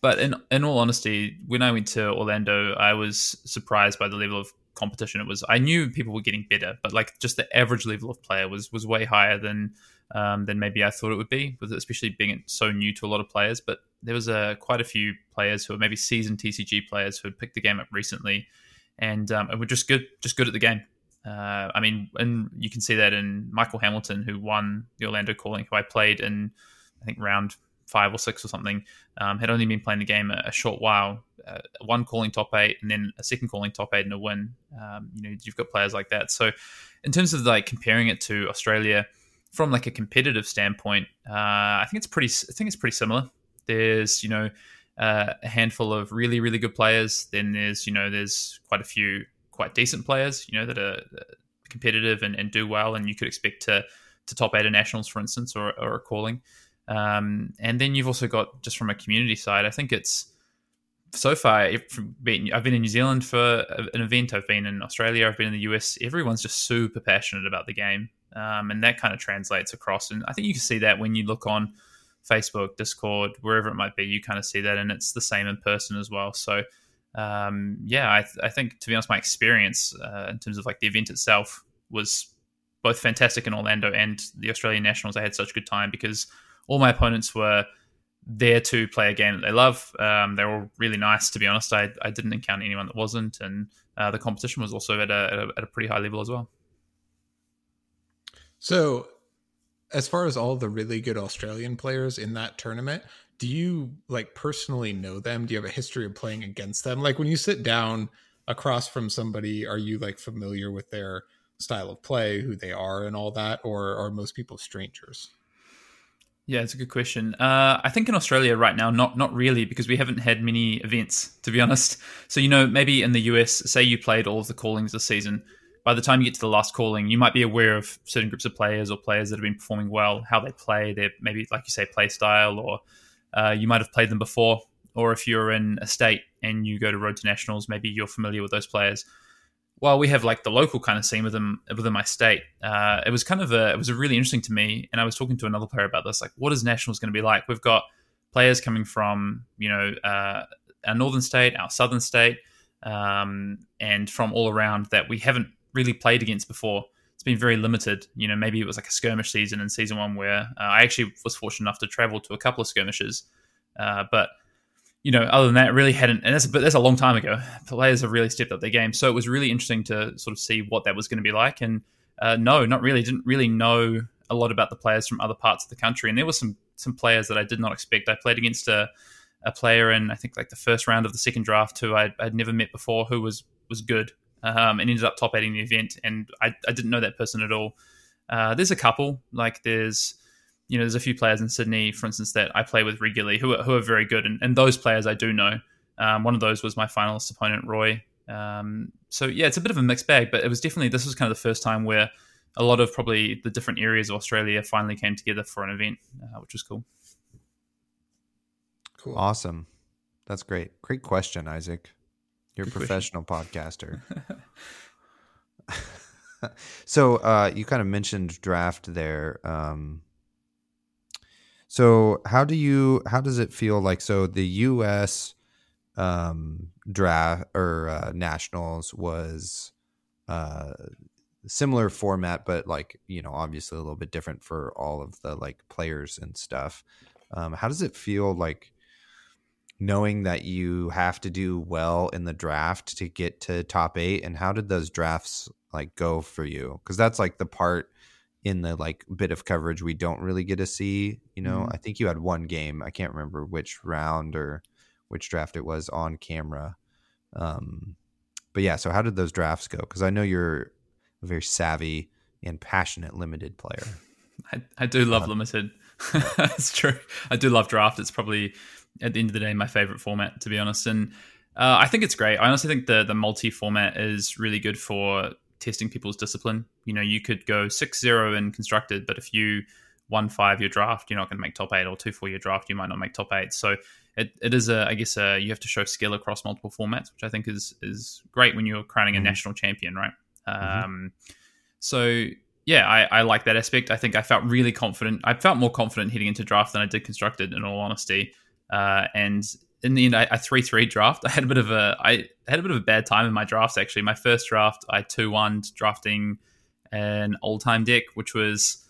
but in in all honesty, when I went to Orlando, I was surprised by the level of competition. It was I knew people were getting better, but like just the average level of player was was way higher than um, than maybe I thought it would be, especially being so new to a lot of players. But there was a quite a few players who are maybe seasoned TCG players who had picked the game up recently, and um, and were just good, just good at the game. Uh, I mean, and you can see that in Michael Hamilton, who won the Orlando Calling, who I played in, I think round five or six or something, um, had only been playing the game a, a short while. Uh, one calling top eight, and then a second calling top eight and a win. Um, you know, you've got players like that. So, in terms of like comparing it to Australia from like a competitive standpoint, uh, I think it's pretty. I think it's pretty similar. There's you know uh, a handful of really really good players. Then there's you know there's quite a few quite decent players, you know, that are competitive and, and do well, and you could expect to to top eight at nationals, for instance, or, or a calling. Um, and then you've also got just from a community side, I think it's so far. I've been in New Zealand for an event. I've been in Australia. I've been in the US. Everyone's just super passionate about the game, um, and that kind of translates across. And I think you can see that when you look on Facebook, Discord, wherever it might be. You kind of see that, and it's the same in person as well. So um, yeah, I, th- I, think to be honest, my experience uh, in terms of like the event itself was both fantastic in Orlando and the Australian Nationals. I had such a good time because all my opponents were there to play a game that they love. Um, they're all really nice, to be honest. I, I didn't encounter anyone that wasn't, and uh, the competition was also at a, at a, at a pretty high level as well. So, as far as all the really good Australian players in that tournament, do you like personally know them? Do you have a history of playing against them? Like when you sit down across from somebody, are you like familiar with their style of play, who they are, and all that, or are most people strangers? Yeah, it's a good question. Uh, I think in Australia right now, not not really, because we haven't had many events, to be honest. So you know, maybe in the US, say you played all of the callings this season. By the time you get to the last calling, you might be aware of certain groups of players or players that have been performing well, how they play, their maybe like you say, play style, or uh, you might have played them before, or if you're in a state and you go to Road to Nationals, maybe you're familiar with those players. While we have like the local kind of scene within within my state, uh, it was kind of a it was really interesting to me. And I was talking to another player about this, like what is Nationals going to be like? We've got players coming from you know uh, our northern state, our southern state, um, and from all around that we haven't really played against before It's been very limited. You know, maybe it was like a skirmish season in season one where uh, I actually was fortunate enough to travel to a couple of skirmishes, uh, but you know, other than that, really hadn't. And that's but that's a long time ago. Players have really stepped up their game, so it was really interesting to sort of see what that was going to be like. And uh, no, not really. Didn't really know a lot about the players from other parts of the country, and there were some some players that I did not expect. I played against a a player in I think like the first round of the second draft who I'd, I'd never met before, who was was good um, and ended up top eighting the event. And I, I didn't know that person at all. Uh, there's a couple, like there's, you know, there's a few players in Sydney, for instance, that I play with regularly who are, who are very good. And, and those players I do know. Um, one of those was my finalist opponent, Roy. Um, so yeah, it's a bit of a mixed bag, but it was definitely, this was kind of the first time where a lot of probably the different areas of Australia finally came together for an event, uh, which was cool. Cool. Awesome. That's great. Great question, Isaac. You're a professional podcaster. so uh, you kind of mentioned draft there. Um, so how do you how does it feel like? So the U.S. Um, draft or uh, nationals was uh, similar format, but like you know, obviously a little bit different for all of the like players and stuff. Um, how does it feel like? knowing that you have to do well in the draft to get to top eight and how did those drafts like go for you because that's like the part in the like bit of coverage we don't really get to see you know mm-hmm. i think you had one game i can't remember which round or which draft it was on camera um but yeah so how did those drafts go? Because i know you're a very savvy and passionate limited player. I, I do love uh, limited. That's true. I do love draft. It's probably at the end of the day my favorite format to be honest and uh, i think it's great. I honestly think the the multi format is really good for testing people's discipline you know you could go 6-0 in constructed but if you one five your draft you're not going to make top eight or two four your draft you might not make top eight so it, it is a i guess a, you have to show skill across multiple formats which i think is is great when you're crowning a mm-hmm. national champion right mm-hmm. um so yeah, I, I, like that aspect. I think I felt really confident. I felt more confident heading into draft than I did constructed, in all honesty. Uh, and in the end, I three three draft. I had a bit of a I had a bit of a bad time in my drafts. Actually, my first draft, I two one drafting an Oldhim deck, which was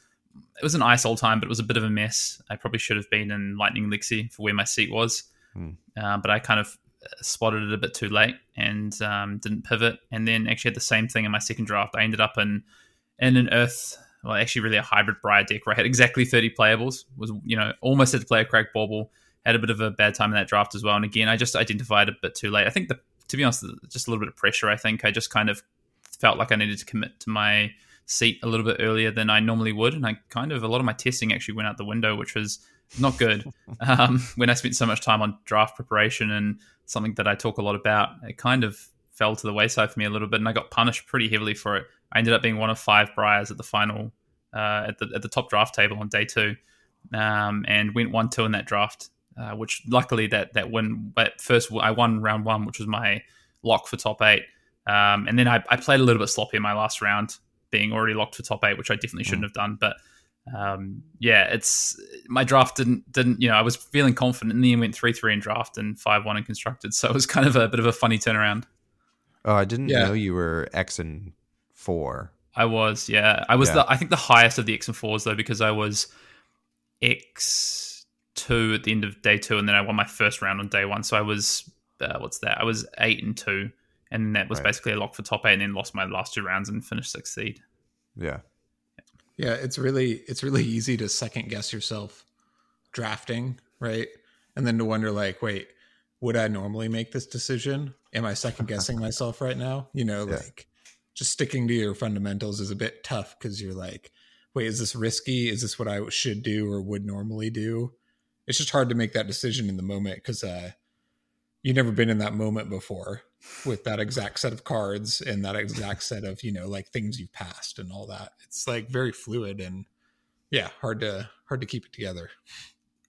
it was an ice Oldhim, but it was a bit of a mess. I probably should have been in Lightning Lexi for where my seat was, Hmm. uh, but I kind of spotted it a bit too late and um, didn't pivot. And then actually had the same thing in my second draft. I ended up in in an Earth, well, actually really a hybrid Briar deck where I had exactly thirty playables. Was you know almost had to play a crack bauble. Had a bit of a bad time in that draft as well. And again, I just identified a bit too late. I think the to be honest, just a little bit of pressure. I think I just kind of felt like I needed to commit to my seat a little bit earlier than I normally would, and I kind of a lot of my testing actually went out the window, which was not good. um, when I spent so much time on draft preparation and something that I talk a lot about, it kind of fell to the wayside for me a little bit, and I got punished pretty heavily for it. I ended up being one of five Briars at the final, uh, at the at the top draft table on day two, um, and went one two in that draft. Uh, which luckily that that win, but first I won round one, which was my lock for top eight, um, and then I, I, played a little bit sloppy in my last round, being already locked for top eight, which I definitely shouldn't mm. have done. But um, yeah, it's my draft didn't didn't you know I was feeling confident, and then went three three in draft and five one in constructed, so it was kind of a bit of a funny turnaround. Oh, I didn't yeah. know you were X and four. I was, yeah, I was yeah. the I think the highest of the X and fours though because I was X two at the end of day two, and then I won my first round on day one. So I was uh, what's that? I was eight and two, and that was right. basically a lock for top eight, and then lost my last two rounds and finished sixth seed. Yeah, yeah. It's really it's really easy to second guess yourself drafting, right? And then to wonder like, wait, would I normally make this decision? Am I second guessing myself right now? You know, yeah. like just sticking to your fundamentals is a bit tough because you're like, wait, is this risky? Is this what I should do or would normally do? It's just hard to make that decision in the moment because uh, you've never been in that moment before with that exact set of cards and that exact set of you know like things you've passed and all that. It's like very fluid and yeah, hard to hard to keep it together.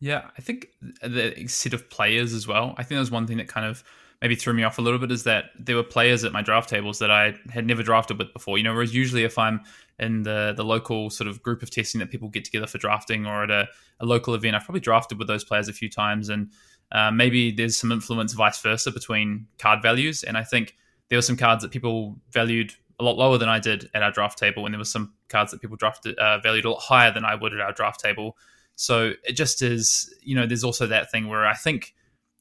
Yeah, I think the set of players as well. I think was one thing that kind of maybe threw me off a little bit is that there were players at my draft tables that I had never drafted with before. You know, whereas usually if I'm in the the local sort of group of testing that people get together for drafting or at a, a local event, I've probably drafted with those players a few times, and uh, maybe there's some influence vice versa between card values. And I think there were some cards that people valued a lot lower than I did at our draft table, and there were some cards that people drafted uh, valued a lot higher than I would at our draft table. So it just is, you know, there's also that thing where I think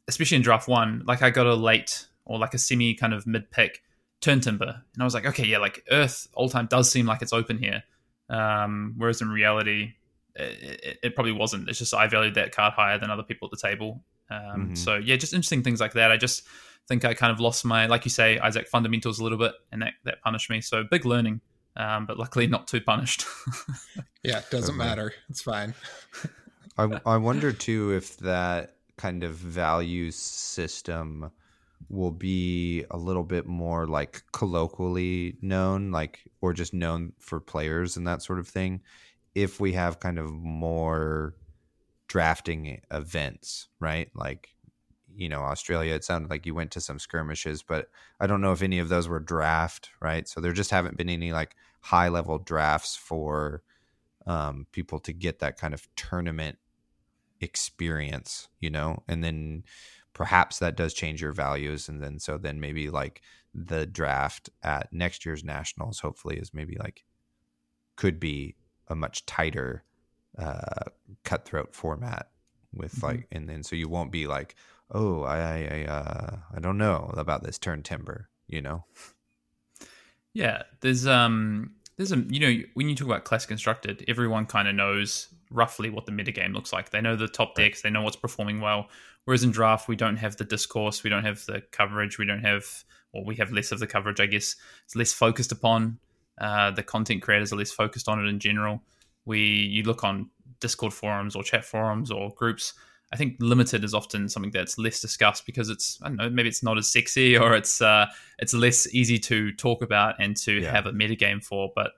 especially in draft one, like I got a late or like a semi kind of mid pick turn timber, and I was like, okay, yeah, like Earth Oldhim does seem like it's open here, um, whereas in reality, it, it, probably wasn't. It's just I valued that card higher than other people at the table. Um, mm-hmm. So yeah, just interesting things like that. I just think I kind of lost my, like you say, Isaac fundamentals a little bit, and that that punished me. So big learning. Um, but luckily not too punished. yeah, it doesn't okay. matter. It's fine. I, I wonder too if that kind of value system will be a little bit more like colloquially known like or just known for players and that sort of thing if we have kind of more drafting events right? Like you know australia it sounded like you went to some skirmishes but i don't know if any of those were draft right? So there just haven't been any like high level drafts for um, people to get that kind of tournament experience, you know, and then perhaps that does change your values. And then so then maybe like the draft at next year's nationals, hopefully, is maybe like could be a much tighter uh, cutthroat format with mm-hmm. like, and then so you won't be like, oh, I, I, uh, I don't know about this turn timber, you know? Yeah, there's um, there's a you know when you talk about class constructed, everyone kind of knows roughly what the metagame looks like. They know the top decks, they know what's performing well. Whereas in draft, we don't have the discourse, we don't have the coverage, we don't have, or we have less of the coverage, I guess. It's less focused upon. Uh, the content creators are less focused on it in general. We you look on Discord forums or chat forums or groups. I think limited is often something that's less discussed because it's I don't know maybe it's not as sexy or it's uh, it's less easy to talk about and to yeah. have a metagame for. But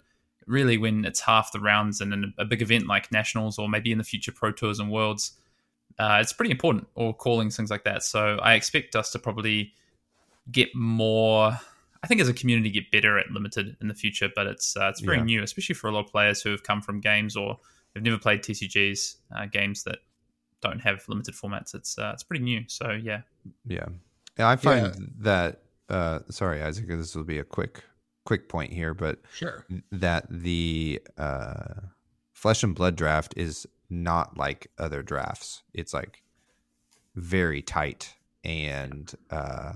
really when it's half the rounds and in a big event like nationals or maybe in the future pro tours and worlds uh, it's pretty important or calling things like that. So i expect us to probably get more i think as a community get better at limited in the future but it's uh, it's very yeah. new especially for a lot of players who have come from games or have never played tcgs uh, games that don't have limited formats. It's uh, it's pretty new. So yeah. Yeah, yeah i find yeah. that uh, sorry isaac this will be a quick quick point here, but sure that the uh, Flesh and Blood draft is not like other drafts. It's like very tight and uh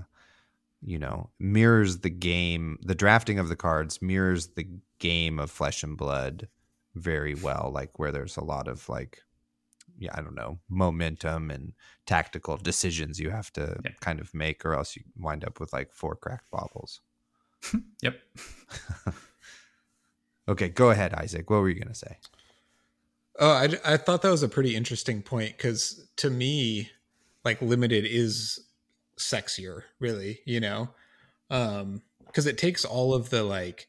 you know mirrors the game the drafting of the cards mirrors the game of flesh and blood very well like where there's a lot of like yeah i don't know momentum and tactical decisions you have to Yeah. kind of make or else you wind up with like four cracked baubles Yep. okay go ahead isaac what were you gonna say Oh, I, I thought that was a pretty interesting point because to me, like limited is sexier, really, you know, um, because it takes all of the like.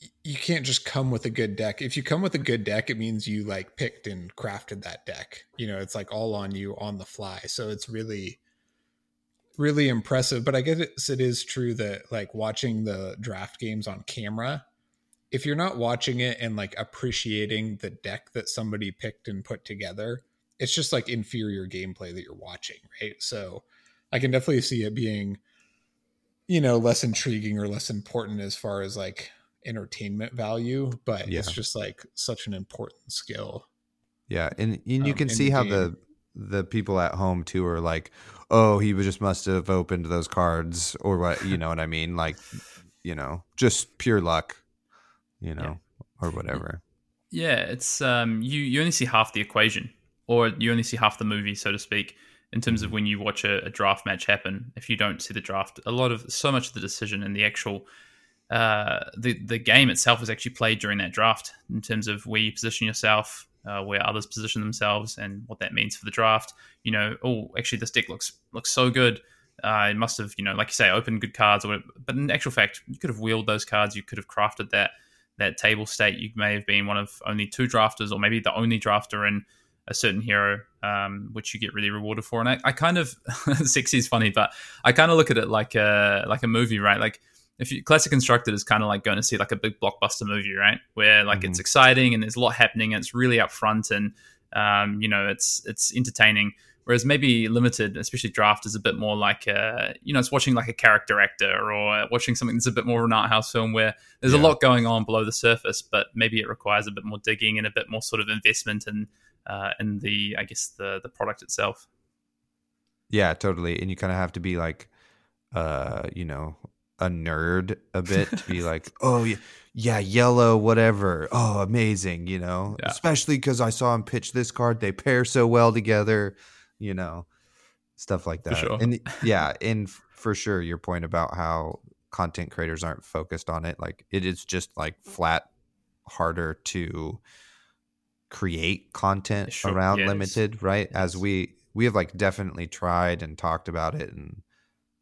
y- You can't just come with a good deck. If you come with a good deck, it means you like picked and crafted that deck. You know, it's like all on you on the fly. So it's really, really impressive. But I guess it is true that like watching the draft games on camera, if you're not watching it and like appreciating the deck that somebody picked and put together, it's just like inferior gameplay that you're watching, right? So I can definitely see it being, you know, less intriguing or less important as far as like entertainment value, but it's just like such an important skill. Yeah, and, and you um, can see how game. the the people at home too are like, oh, he just must have opened those cards or what, you know what I mean? Like, you know, just pure luck, you know, or whatever. Yeah, it's um you you only see half the equation, or you only see half the movie, so to speak, in terms of when you watch a, a draft match happen. If you don't see the draft, a lot of so much of the decision and the actual uh the the game itself is actually played during that draft in terms of where you position yourself, uh, where others position themselves, and what that means for the draft. You know, oh, actually, this deck looks looks so good. Uh, it must have, you know, like you say, opened good cards, or whatever. but in actual fact, you could have wheeled those cards. You could have crafted that that table state. You may have been one of only two drafters, or maybe the only drafter in a certain hero, um, which you get really rewarded for. And I, I kind of sexy is funny, but I kind of look at it like a like a movie, right? Like if you classic constructed is kind of like going to see like a big blockbuster movie, right? Where like it's exciting and there's a lot happening and it's really upfront and um, you know it's it's entertaining. Whereas maybe limited, especially draft, is a bit more like uh, you know it's watching like a character actor or watching something that's a bit more of an art house film where there's a lot going on below the surface, but maybe it requires a bit more digging and a bit more sort of investment in uh, in the I guess the the product itself. Yeah, totally. And you kind of have to be like, uh, you know, a nerd a bit to be like, oh yeah, yeah, yellow, whatever. Oh, amazing, you know. Yeah. Especially because I saw him pitch this card. They pair so well together, you know, stuff like that. sure. And yeah, and for sure, your point about how content creators aren't focused on it, like it is just like flat harder to create content Sure, around is. limited, right? As we we have like definitely tried and talked about it and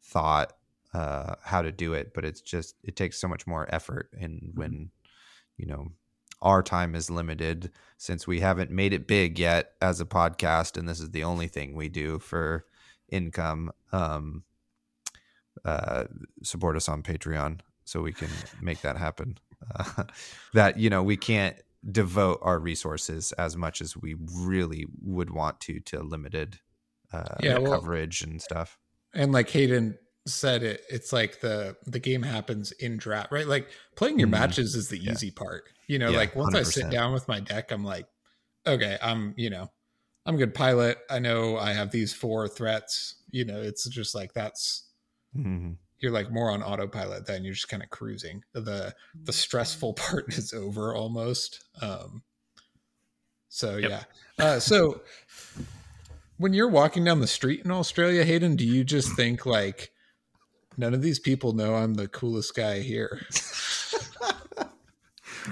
thought uh how to do it, but it's just it takes so much more effort and when you know our time is limited since we haven't made it big yet as a podcast and this is the only thing we do for income um uh support us on patreon so we can make that happen. Uh, that you know we can't devote our resources as much as we really would want to to limited uh Yeah, well- coverage and stuff. and like Hayden said it it's like the the game happens in draft right like playing your Mhm. matches is the Yeah. easy part you know Yeah, like once i sit down with my deck i'm like okay i'm you know i'm a good pilot i know i have these four threats you know it's just like that's Mhm. you're like more on autopilot then you're just kind of cruising the the stressful part is over almost um so Yep. yeah uh so when you're walking down the street in australia hayden do you just think like none of these people know i'm the coolest guy here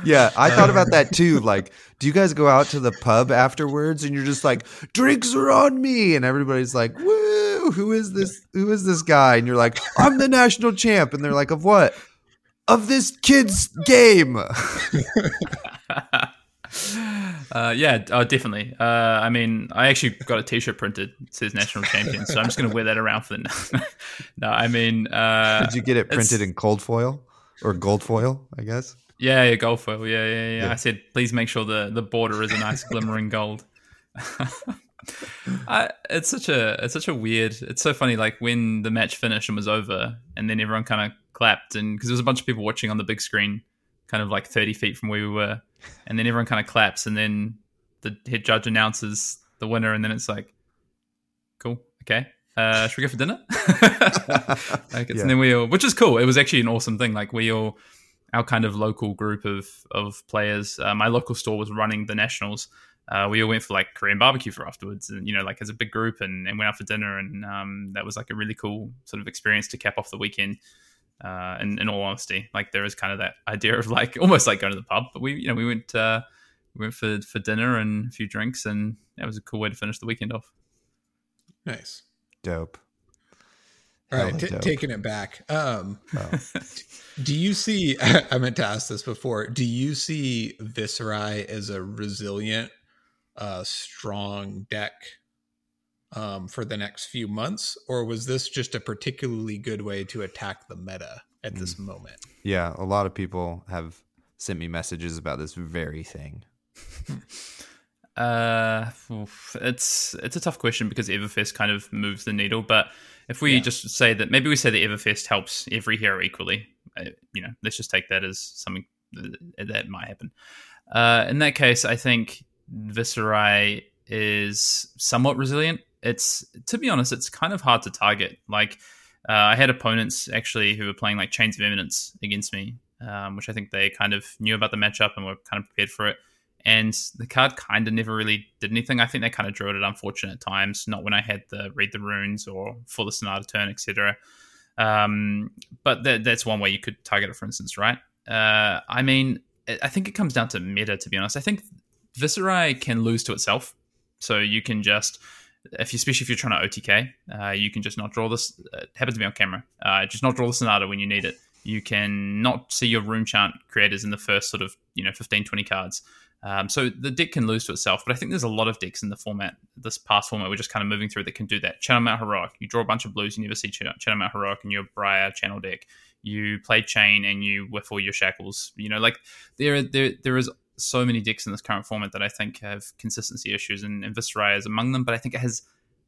Yeah, I uh, thought about that too. Like, do you guys go out to the pub afterwards and you're just like, drinks are on me, and everybody's like, woo, who is this? Who is this guy? And you're like, I'm the national champ, and they're like, of what? Of this kid's game. uh, yeah, uh, definitely. Uh, I mean, I actually got a T-shirt printed. It says national champion, so I'm just going to wear that around for the. no, I mean, uh, Did you get it printed in cold foil or gold foil? I guess. Yeah, yeah, gold foil. Yeah, yeah, yeah, Yeah. I said, please make sure the, the border is a nice glimmering gold. I, it's such a it's such a weird. It's so funny. Like when the match finished and was over, and then everyone kind of clapped, and because there was a bunch of people watching on the big screen, kind of like thirty feet from where we were. And then everyone kind of claps, and then the head judge announces the winner, and then it's like, cool, okay. Uh, should we go for dinner? like yeah. And then we all, which is cool. It was actually an awesome thing. Like we all, our kind of local group of of players. Uh, my local store was running the nationals. Uh, we all went for like Korean barbecue for afterwards, and you know, like as a big group, and, and went out for dinner, and um, that was like a really cool sort of experience to cap off the weekend. Uh, in, in all honesty, like there is kind of that idea of like almost like going to the pub, but we you know we went uh, we went for for dinner and a few drinks, and that was a cool way to finish the weekend off. Nice, dope. All right, t- taking it back. Um, oh. do you see? I meant to ask this before. Do you see Viserai as a resilient, uh, strong deck um, for the next few months, or was this just a particularly good way to attack the meta at this mm. moment? Yeah, a lot of people have sent me messages about this very thing. uh, it's it's a tough question because Everfest kind of moves the needle, but if we yeah. just say that, maybe we say that Everfest helps every hero equally. Uh, you know, let's just take that as something that might happen. Uh, in that case, I think Viserai is somewhat resilient. It's to be honest, it's kind of hard to target. Like uh, I had opponents actually who were playing like Chains of Eminence against me, um, which I think they kind of knew about the matchup and were kind of prepared for it and the card kind of never really did anything. I think they kind of drew it at unfortunate times, not when I had the read the runes or for the sonata turn, etc. Um, but that, that's one way you could target it, for instance, right? Uh, I mean, I think it comes down to meta, to be honest. I think Viserai can lose to itself, so you can just, if you, especially if you're trying to OTK, uh, you can just not draw this. Uh, it happens to be on camera. Uh, just not draw the sonata when you need it. You can not see your rune chant creators in the first sort of you know 15, 20 cards. Um, so the deck can lose to itself, but I think there's a lot of decks in the format, this past format we're just kind of moving through that can do that. Channel Mount Heroic, you draw a bunch of blues, you never see Channel Mount Heroic in your Briar channel deck. You play Chain and you whiff all your shackles. You know, like there, there, there is so many decks in this current format that I think have consistency issues, and, and Viserai is among them. But I think it has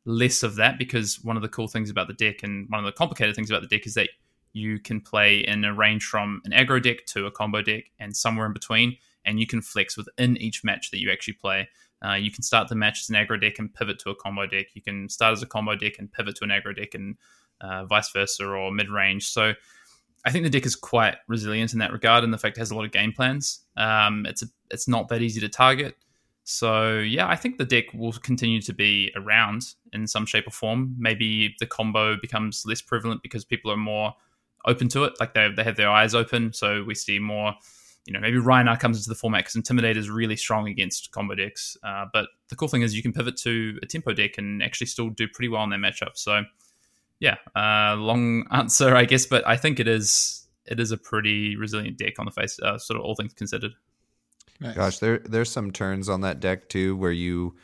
less of that because one of the cool things about the deck and one of the complicated things about the deck is that you can play in a range from an aggro deck to a combo deck and somewhere in between and you can flex within each match that you actually play. Uh, you can start the match as an aggro deck and pivot to a combo deck. You can start as a combo deck and pivot to an aggro deck and uh, vice versa or mid range. So I think the deck is quite resilient in that regard, and the fact it has a lot of game plans. Um, it's a, it's not that easy to target. So yeah, I think the deck will continue to be around in some shape or form. Maybe the combo becomes less prevalent because people are more open to it, like they they have their eyes open. So we see more you know, maybe Rhinar comes into the format because Intimidate is really strong against combo decks. Uh, but the cool thing is you can pivot to a tempo deck and actually still do pretty well in their matchup. So, yeah, uh, long answer, I guess, but I think it is it is a pretty resilient deck on the face, uh, sort of all things considered. Nice. Gosh, there there's some turns on that deck too where you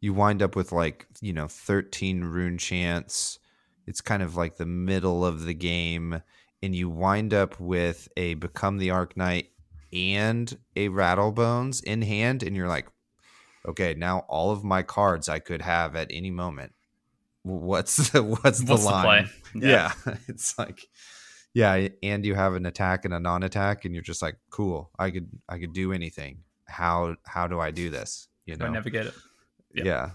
you wind up with like you know 13 rune chants. It's kind of like the middle of the game, and you wind up with a become the Arknight and a Rattlebones in hand, and you're like, okay, now all of my cards I could have at any moment. What's the what's the what's line? The yeah. yeah. it's like, yeah, and you have an attack and a non-attack, and you're just like, cool, I could I could do anything. How how do I do this? You know, I never get it. Yep. Yeah,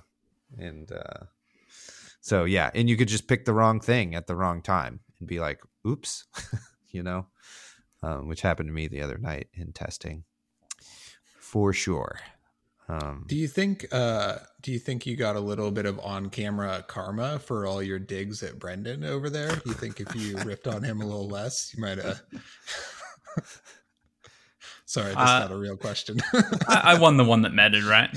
and uh, so yeah, and you could just pick the wrong thing at the wrong time and be like, oops, you know um, which happened to me the other night in testing, for sure. Um, do you think? Uh, do you think you got a little bit of on-camera karma for all your digs at Brendan over there? Do you think if you ripped on him a little less, you might have? Sorry, that's uh, not a real question. I, I, won the one that mattered, right?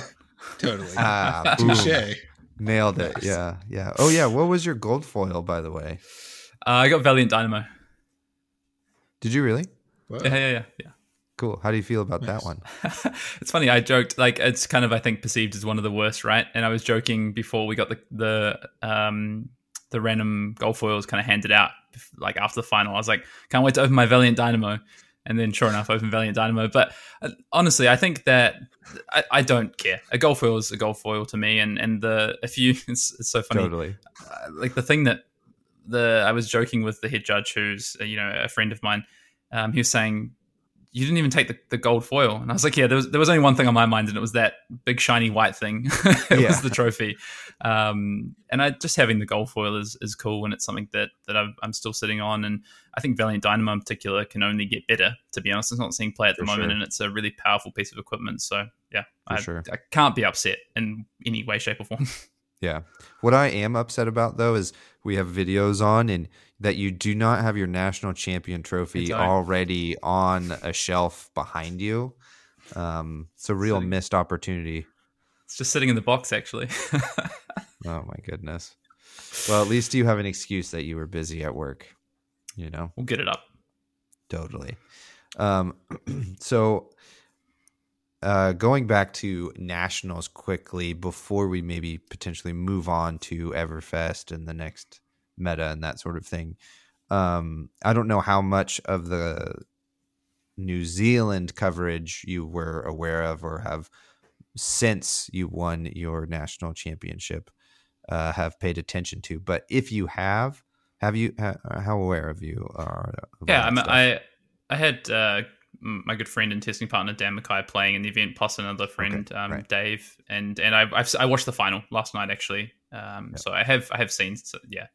Totally. Ah, Touche. Nailed it. Nice. Yeah, yeah. Oh yeah. What was your gold foil, by the way? Uh, I got Valiant Dynamo. Did you really? Yeah, yeah, yeah, yeah. Cool. How do you feel about nice. that one? it's funny. I joked like it's kind of I think perceived as one of the worst, right? And I was joking before we got the the um the random gold foils kind of handed out like after the final. I was like, can't wait to open my Valiant Dynamo. And then, sure enough, open Valiant Dynamo. But uh, honestly, I think that I, I, don't care. A gold foil is a gold foil to me, and and the if you it's, it's so funny. Totally. Uh, like the thing that the I was joking with the head judge, who's uh, you know a friend of mine. Um, he was saying you didn't even take the, the gold foil. And I was like, yeah, there was, there was only one thing on my mind, and it was that big shiny white thing. it Yeah. was the trophy. Um, and I just having the gold foil is, is cool, and it's something that that I'm, I'm still sitting on. And I think Valiant Dynamo in particular can only get better. To be honest, it's not seeing play at the For moment, sure. and it's a really powerful piece of equipment. So yeah, I, sure. I can't be upset in any way, shape, or form. Yeah. What I am upset about though is we have videos on and that you do not have your national champion trophy already on a shelf behind you. Um, it's a real Sitting- missed opportunity. it's just sitting in the box, actually. Oh my goodness. Well, at least you have an excuse that you were busy at work. You know, we'll get it up. totally. Um, so uh, going back to nationals quickly before we maybe potentially move on to Everfest and the next meta and that sort of thing. Um, I don't know how much of the New Zealand coverage you were aware of or have since you won your national championship uh, have paid attention to. But if you have, have you? ha- how aware of you are? Yeah, I that mean, stuff? I I had uh, my good friend and testing partner Dan Mackay playing in the event, plus another friend Okay, um, right. Dave, and and I I've, I watched the final last night actually. Um, Yeah. So I have I have seen so, yeah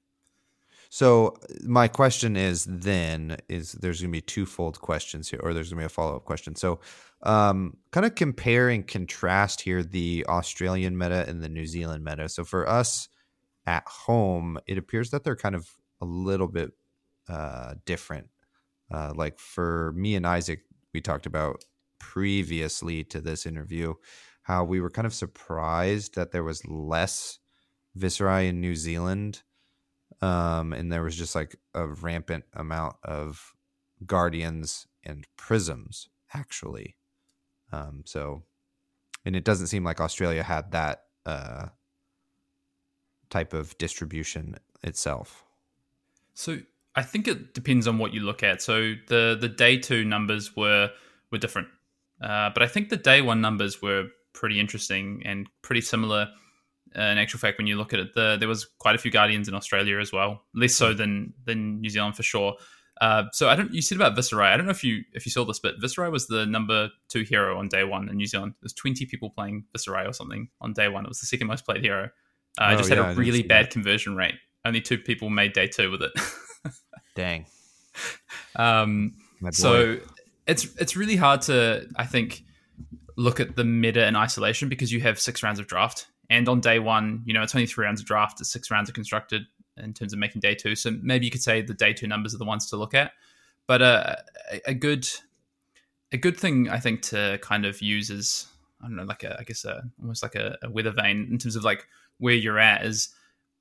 So my question is then is there's going to be twofold questions here, or there's going to be a follow up question. So, um, kind of compare and contrast here the Australian meta and the New Zealand meta. So for us at home, it appears that they're kind of a little bit uh, different. Uh, like for me and Isaac, we talked about previously to this interview how we were kind of surprised that there was less Viserai in New Zealand um, and there was just like a rampant amount of guardians and prisms actually. Um, so and it doesn't seem like australia had that uh, type of distribution itself. So I think it depends on what you look at. So the the day two numbers were were different, uh, but I think the day one numbers were pretty interesting and pretty similar. Uh, in actual fact, when you look at it, the, there was quite a few guardians in Australia as well, less so than than New Zealand for sure. Uh, so I don't. You said about Viserai. I don't know if you if you saw this, but Viserai was the number two hero on day one in New Zealand. There's 20 people playing Viserai or something on day one. It was the second most played hero. Uh, Oh, just yeah, had a really bad that. conversion rate. Only two people made day two with it. dang Um, so it's it's really hard to I think look at the meta in isolation because you have six rounds of draft, and on day one, you know it's only three rounds of draft. It's six rounds are constructed in terms of making day two. So maybe you could say the day two numbers are the ones to look at. But uh, a, a good a good thing I think to kind of use is I don't know like a I guess a almost like a, a weather vane in terms of like where you're at is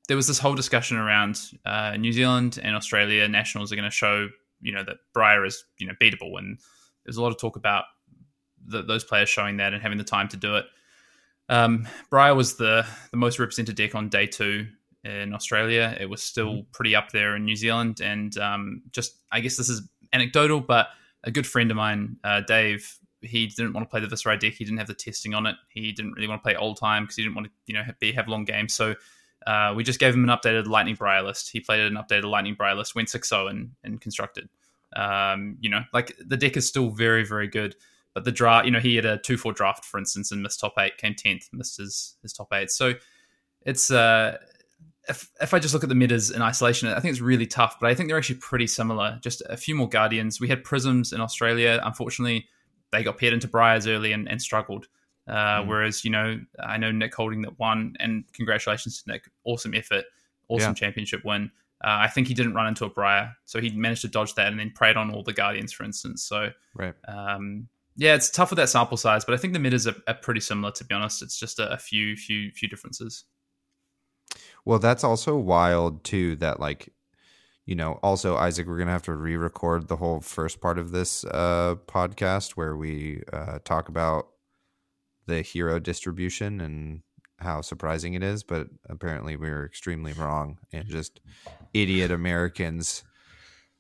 there was this whole discussion around uh, New Zealand and Australia nationals are going to show you know that Briar is you know beatable, and there's a lot of talk about the, those players showing that and having the time to do it. Um, Briar was the the most represented deck on day two in Australia. It was still pretty up there in New Zealand, and um, just I guess this is anecdotal, but a good friend of mine, uh, Dave, he didn't want to play the Viserai deck. He didn't have the testing on it. He didn't really want to play Oldhim because he didn't want to you know be have long games. So uh, we just gave him an updated Lightning Briar list. He played an updated Lightning Briar list, went 6 0 and, and constructed. Um, you know, like the deck is still very, very good. But the draft, you know, he had a 2 4 draft, for instance, and missed top eight, came 10th, missed his, his top eight. So it's, uh, if, if I just look at the metas in isolation, I think it's really tough, but I think they're actually pretty similar. Just a few more Guardians. We had Prisms in Australia. Unfortunately, they got paired into Briars early and, and struggled. Uh, Mm. Whereas, you know, I know Nick Holding that won, and congratulations to Nick. Awesome effort, awesome Yeah. championship win. Uh, I think he didn't run into a Briar, so he managed to dodge that and then preyed on all the Guardians, for instance. So, right um, yeah, it's tough with that sample size, but I think the metas are, are pretty similar, to be honest. It's just a, a few, few, few differences. Well, that's also wild too. That like, you know, also Isaac, we're gonna have to re-record the whole first part of this uh, podcast where we uh, talk about the hero distribution and how surprising it is. But apparently, we were extremely wrong and just idiot Americans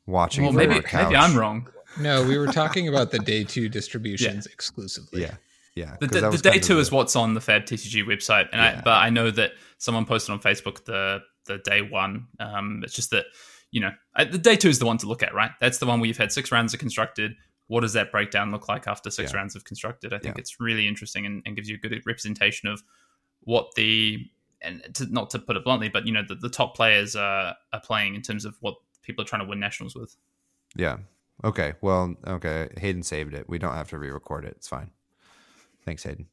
watching. Well, from maybe our couch. maybe I'm wrong. No, we were talking about the day two distributions exclusively. Yeah, yeah. The, 'cause that the day two the- is what's on the Fab TCG website, and I, but I know that someone posted on Facebook the the day one. Um, it's just that you know I, the day two is the one to look at, right? That's the one where you've had six rounds of constructed. What does that breakdown look like after six Yeah. rounds of constructed? I think Yeah. it's really interesting and, and gives you a good representation of what the and to, not to put it bluntly, but you know the, the top players are, are playing in terms of what people are trying to win nationals with. Yeah. Okay. Well, okay. Hayden saved it. We don't have to re-record it. It's fine. Thanks, Hayden.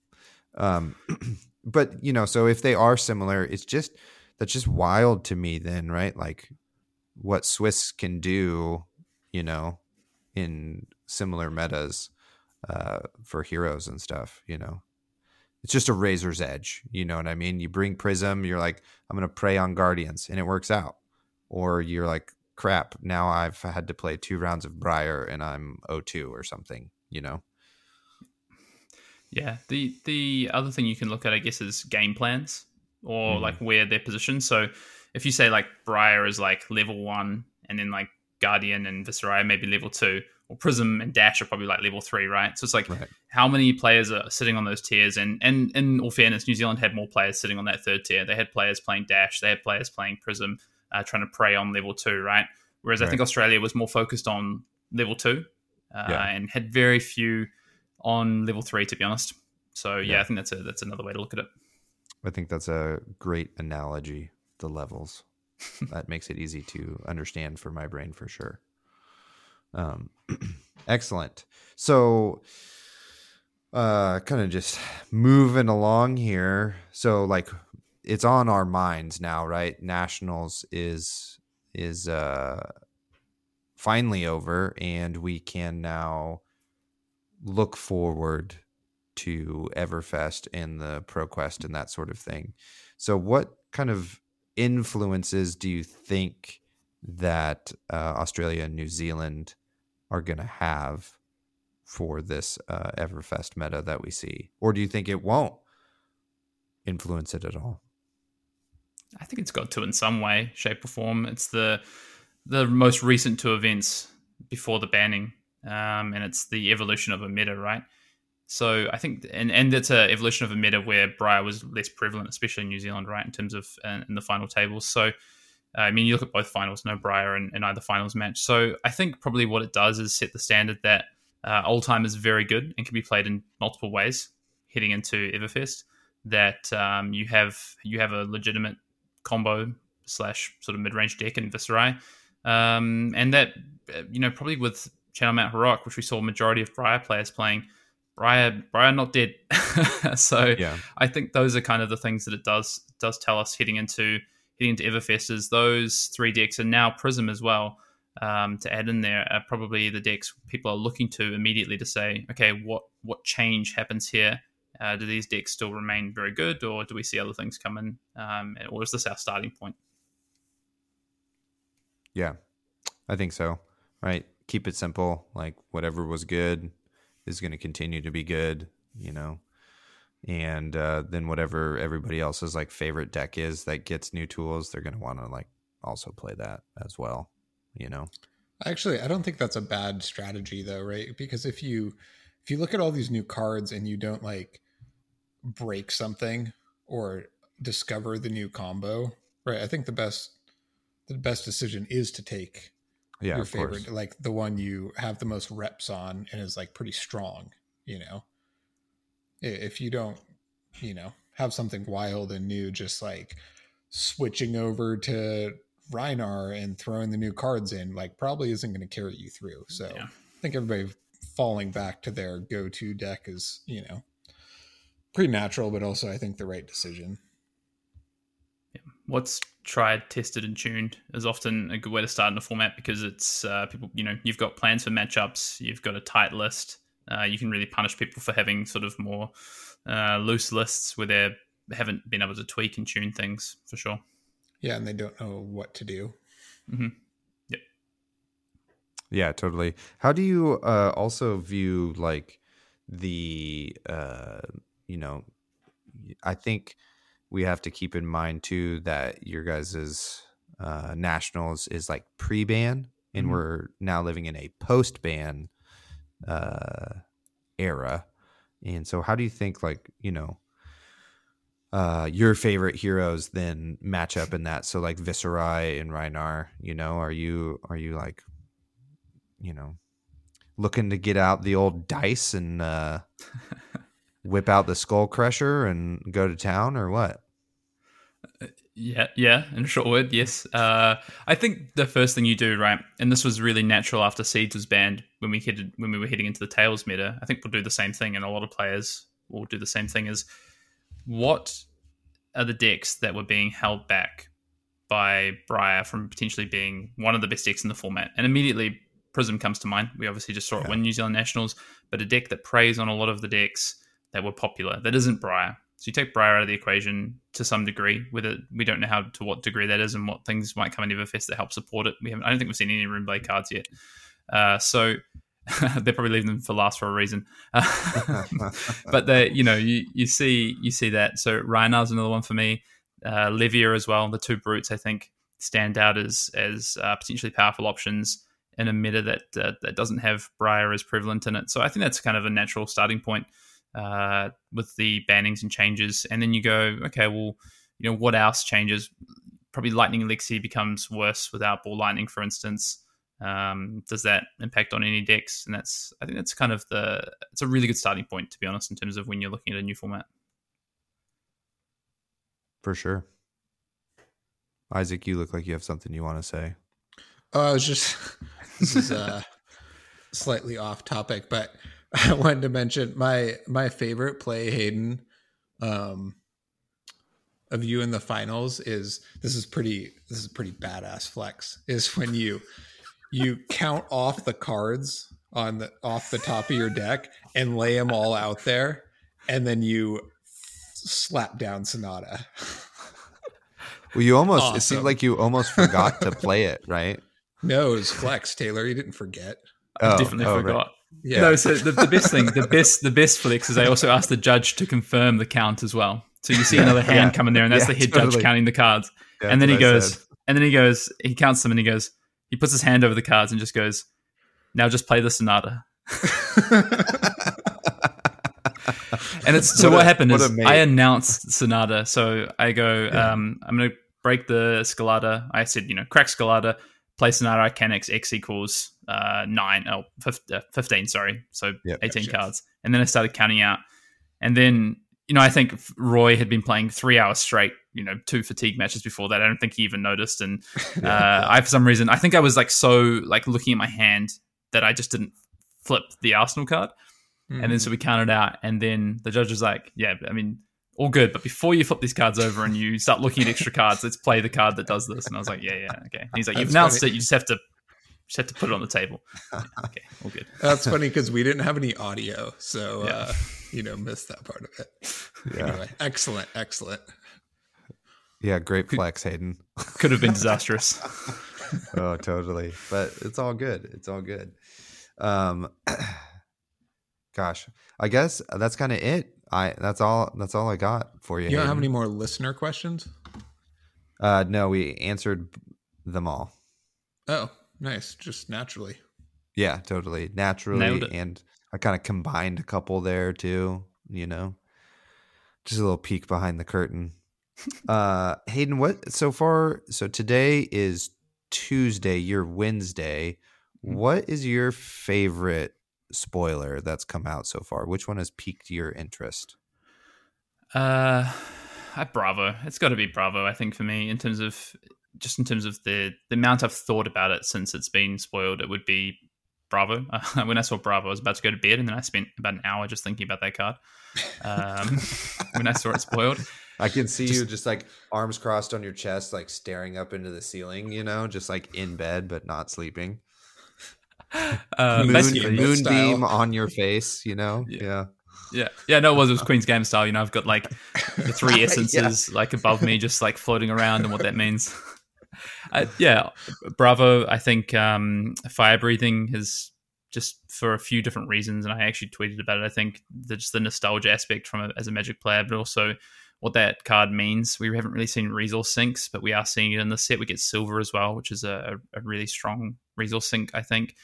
Um, but you know, so if they are similar, it's just that's just wild to me. Then, right? Like what Swiss can do, you know, in similar metas uh, for heroes and stuff. You know, it's just a razor's edge. You know what I mean? You bring Prism, you're like, I'm gonna prey on Guardians, and it works out. Or you're like, crap, now I've had to play two rounds of Briar and I'm 0-2 or something, you know? Yeah. The the other thing you can look at, I guess, is game plans or Mhm. like where they're positioned. So if you say like Briar is like level one, and then like Guardian and Viserai maybe level two, or Prism and Dash are probably like level three, right? So it's like Right. how many players are sitting on those tiers? And and in all fairness, New Zealand had more players sitting on that third tier. They had players playing Dash, they had players playing Prism, uh, trying to prey on level two, right? Whereas I think Australia was more focused on level two uh, Yeah. and had very few on level three, to be honest. So yeah, Yeah. I think that's a that's another way to look at it. I think that's a great analogy, the levels. that makes it easy to understand for my brain for sure. Um, excellent. So, uh, kind of just moving along here. So, like, it's on our minds now, right? Nationals is is uh finally over, and we can now look forward to Everfest and the ProQuest and that sort of thing. So, what kind of influences do you think that uh, Australia and New Zealand are going to have for this uh, Everfest meta that we see? Or do you think it won't influence it at all? I think it's got to in some way, shape, or form. It's the the most recent two events before the banning, um, and it's the evolution of a meta, right? So I think, and and it's a evolution of a meta where Briar was less prevalent, especially in New Zealand, right, in terms of uh, in the final tables. So I mean, you look at both finals, no Briar in, in either finals match. So I think probably what it does is set the standard that uh, Oldhim is very good and can be played in multiple ways heading into Everfest. That um, you have you have a legitimate combo slash sort of mid range deck in Viserai, um, and that uh, you know probably with Channel Mount Heroic, which we saw a majority of Briar players playing, Briar Briar not dead. so Yeah. I think those are kind of the things that it does does tell us heading into heading into Everfest is those three decks and now Prism as well. Um, to add in there are probably the decks people are looking to immediately to say, okay, what what change happens here? Uh, do these decks still remain very good, or do we see other things come in, um, or is this our starting point? Yeah, I think so. Right. Keep it simple. Like whatever was good is going to continue to be good, you know. And uh, then whatever everybody else's like favorite deck is that gets new tools, they're going to want to like also play that as well, you know. Actually, I don't think that's a bad strategy though, right? Because if you if you look at all these new cards and you don't like break something or discover the new combo, right? I think the best the best decision is to take Yeah, your of course. favorite, like the one you have the most reps on and is like pretty strong, you know. If you don't, you know, have something wild and new, just like switching over to Rhinar and throwing the new cards in, like probably isn't going to carry you through. So Yeah. I think everybody falling back to their go-to deck is, you know, pretty natural, but also I think the right decision. what's tried, tested, and tuned is often a good way to start in a format because it's uh, people. You know, you've got plans for matchups, you've got a tight list. Uh, you can really punish people for having sort of more uh, loose lists where they haven't been able to tweak and tune things for sure. Yeah, and they don't know what to do. Yeah, yeah, totally. How do you uh, also view like the uh, you know, I think we have to keep in mind too that your guys's uh, nationals is like pre-ban, and Mhm. we're now living in a post-ban uh, era. And so, how do you think like you know? Uh, your favorite heroes then match up in that. So like Viserai and Rhinar, you know, are you are you like you know looking to get out the old dice and uh, whip out the skull crusher and go to town, or what? Yeah, yeah, in a short word, yes. Uh, I think the first thing you do, right, and this was really natural after Seeds was banned when we hit when we were heading into the Tails meta. I think we'll do the same thing, and a lot of players will do the same thing. Is what are the decks that were being held back by Briar from potentially being one of the best decks in the format? And immediately Prism comes to mind. We obviously just saw it yeah. win New Zealand Nationals, but a deck that preys on a lot of the decks that were popular that isn't Briar. So you take Briar out of the equation to some degree. With it, we don't know how to what degree that is and what things might come in Everfest that help support it. We haven't. I don't think we've seen any Runeblade cards yet. Uh, so they're probably leaving them for last for a reason. but they, you know, you, you see you see that. So Rhinar another one for me. Uh, Levia as well. The two brutes I think stand out as as uh, potentially powerful options in a meta that uh, that doesn't have Briar as prevalent in it. So I think that's kind of a natural starting point uh, with the bannings and changes, and then you go, okay, well, you know, what else changes? Probably Lightning Elixir becomes worse without Ball Lightning, for instance. Um, does that impact on any decks? And that's, I think, that's kind of the. It's a really good starting point, to be honest, in terms of when you're looking at a new format. For sure. Isaac, you look like you have something you want to say. Oh, I was just. this is uh, slightly off topic, but I wanted to mention my my favorite play, Hayden, um, of you in the finals is this is pretty this is pretty badass flex is when you you count off the cards on the off the top of your deck and lay them all out there, and then you slap down Sonata. Well, you almost awesome. it seemed like you almost forgot to play it, right? No, it was flex, Taylor. You didn't forget. Oh, I definitely oh, forgot. Right. Yeah. No, so the, the best thing, the best, the best flex is I also asked the judge to confirm the count as well. So you see yeah, another hand yeah. coming there, and that's yeah, the head totally. judge counting the cards. and then he goes, and then he goes, he counts them, and he goes, he puts his hand over the cards and just goes, "Now just play the sonata." and it's so what, what a, happened what is I announced sonata. So I go, um, I'm going to break the Scalata. I said, you know, crack Scalata, play sonata Arcanix X equals uh, nine, oh, 15, sorry. So yep, 18 gotcha. cards. And then I started counting out. And then, you know, I think Roy had been playing three hours straight, you know, two fatigue matches before that. I don't think he even noticed. And uh, I, for some reason, I think I was like so, like looking at my hand that I just didn't flip the Arsenal card. Mm. And then so we counted out. And then the judge was like, yeah, I mean, all good. But before you flip these cards over and you start looking at extra cards, let's play the card that does this. And I was like, yeah, yeah, okay. And he's like, you've announced funny. it. You just have to just have to put it on the table. Okay, all good. That's funny because we didn't have any audio, so yeah. uh, you know, missed that part of it. Yeah. Anyway, excellent, excellent. Yeah, great flex, Hayden. Could have been disastrous. oh, totally. But it's all good. It's all good. Um, gosh, I guess that's kind of it. I that's all. That's all I got for you. You don't Hayden. have any more listener questions? Uh, no, we answered them all. Oh, Nice, just naturally. Yeah, totally naturally, and I kind of combined a couple there too. You know, just a little peek behind the curtain. uh, Hayden, what so far? So today is Tuesday. Your Wednesday. Mm-hmm. What is your favorite spoiler that's come out so far? Which one has piqued your interest? Uh, I Bravo. It's got to be Bravo. I think for me, in terms of just in terms of the the amount I've thought about it since it's been spoiled, it would be Bravo. Uh, when I saw Bravo, I was about to go to bed, and then I spent about an hour just thinking about that card. Um, when I saw it spoiled, I can see just, you just like arms crossed on your chest, like staring up into the ceiling. You know, just like in bed but not sleeping. Uh, moon, moonbeam on your face. You know, yeah. yeah. Yeah, yeah, no, it was. It was Queen's Game style. You know, I've got like the three essences yeah. like above me, just like floating around, and what that means. Uh, yeah, Bravo. I think um, fire breathing has just for a few different reasons, and I actually tweeted about it. I think the, just the nostalgia aspect from it as a Magic player, but also what that card means. We haven't really seen resource sinks, but we are seeing it in the set. We get silver as well, which is a, a really strong resource sink. I think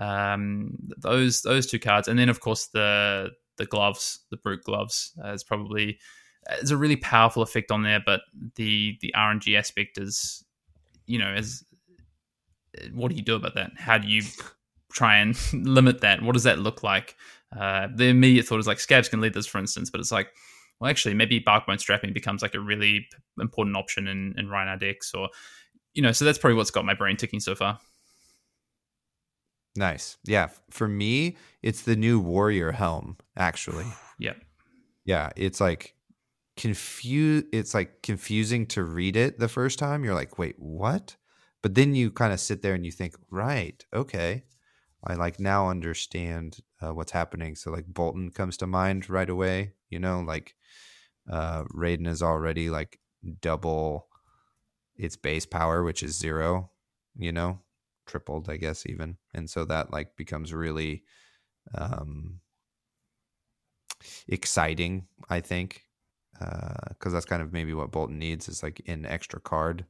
um, those those two cards, and then of course the the gloves, the brute gloves, uh, is probably it's a really powerful effect on there. But the the RNG aspect is you know, as what do you do about that? How do you try and limit that. What does that look like? Uh, the immediate thought is like Scabskin Leathers, for instance, but it's like, well, actually, maybe barkbone strapping becomes like a really important option in in Rhinar decks, or you know, so that's probably what's got my brain ticking so far. Nice. Yeah. For me, it's the new warrior helm, actually. yeah. Yeah. It's like confuse it's like confusing to read it the first time. You're like, wait, what? But then you kind of sit there and you think, right, okay. I like now understand uh, what's happening. So like Boltyn comes to mind right away. You know, like uh Raydn is already like double its base power, which is zero, you know, tripled, I guess, even. And so that like becomes really um exciting, I think. because that's kind of maybe what Boltyn needs is like an extra card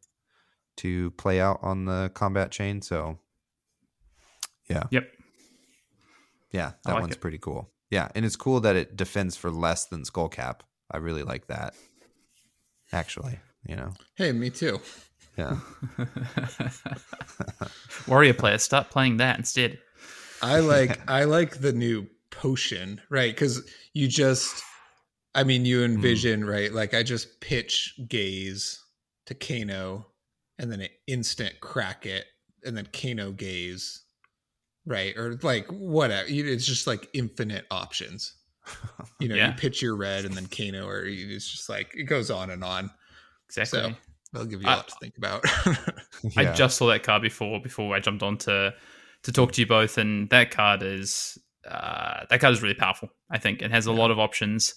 to play out on the combat chain. So yeah. Yep. Yeah, that like one's it. pretty cool. Yeah, and it's cool that it defends for less than Skullcap. I really like that. Actually, you know. Hey, me too. Yeah. Warrior player, start playing that instead. I like I like the new potion, right? Because you just, I mean, you hmm. envision right, like I just pitch gaze to Kano, and then an instant crack it, and then Kano gaze, right? Or like whatever. It's just like infinite options. You know, Yeah. you pitch your red, and then Kano, or you, it's just like it goes on and on. Exactly. So they'll give you a lot to think about. I just saw that card before before I jumped on to to talk to you both, and that card is uh, that card is really powerful. I think it has a lot of options,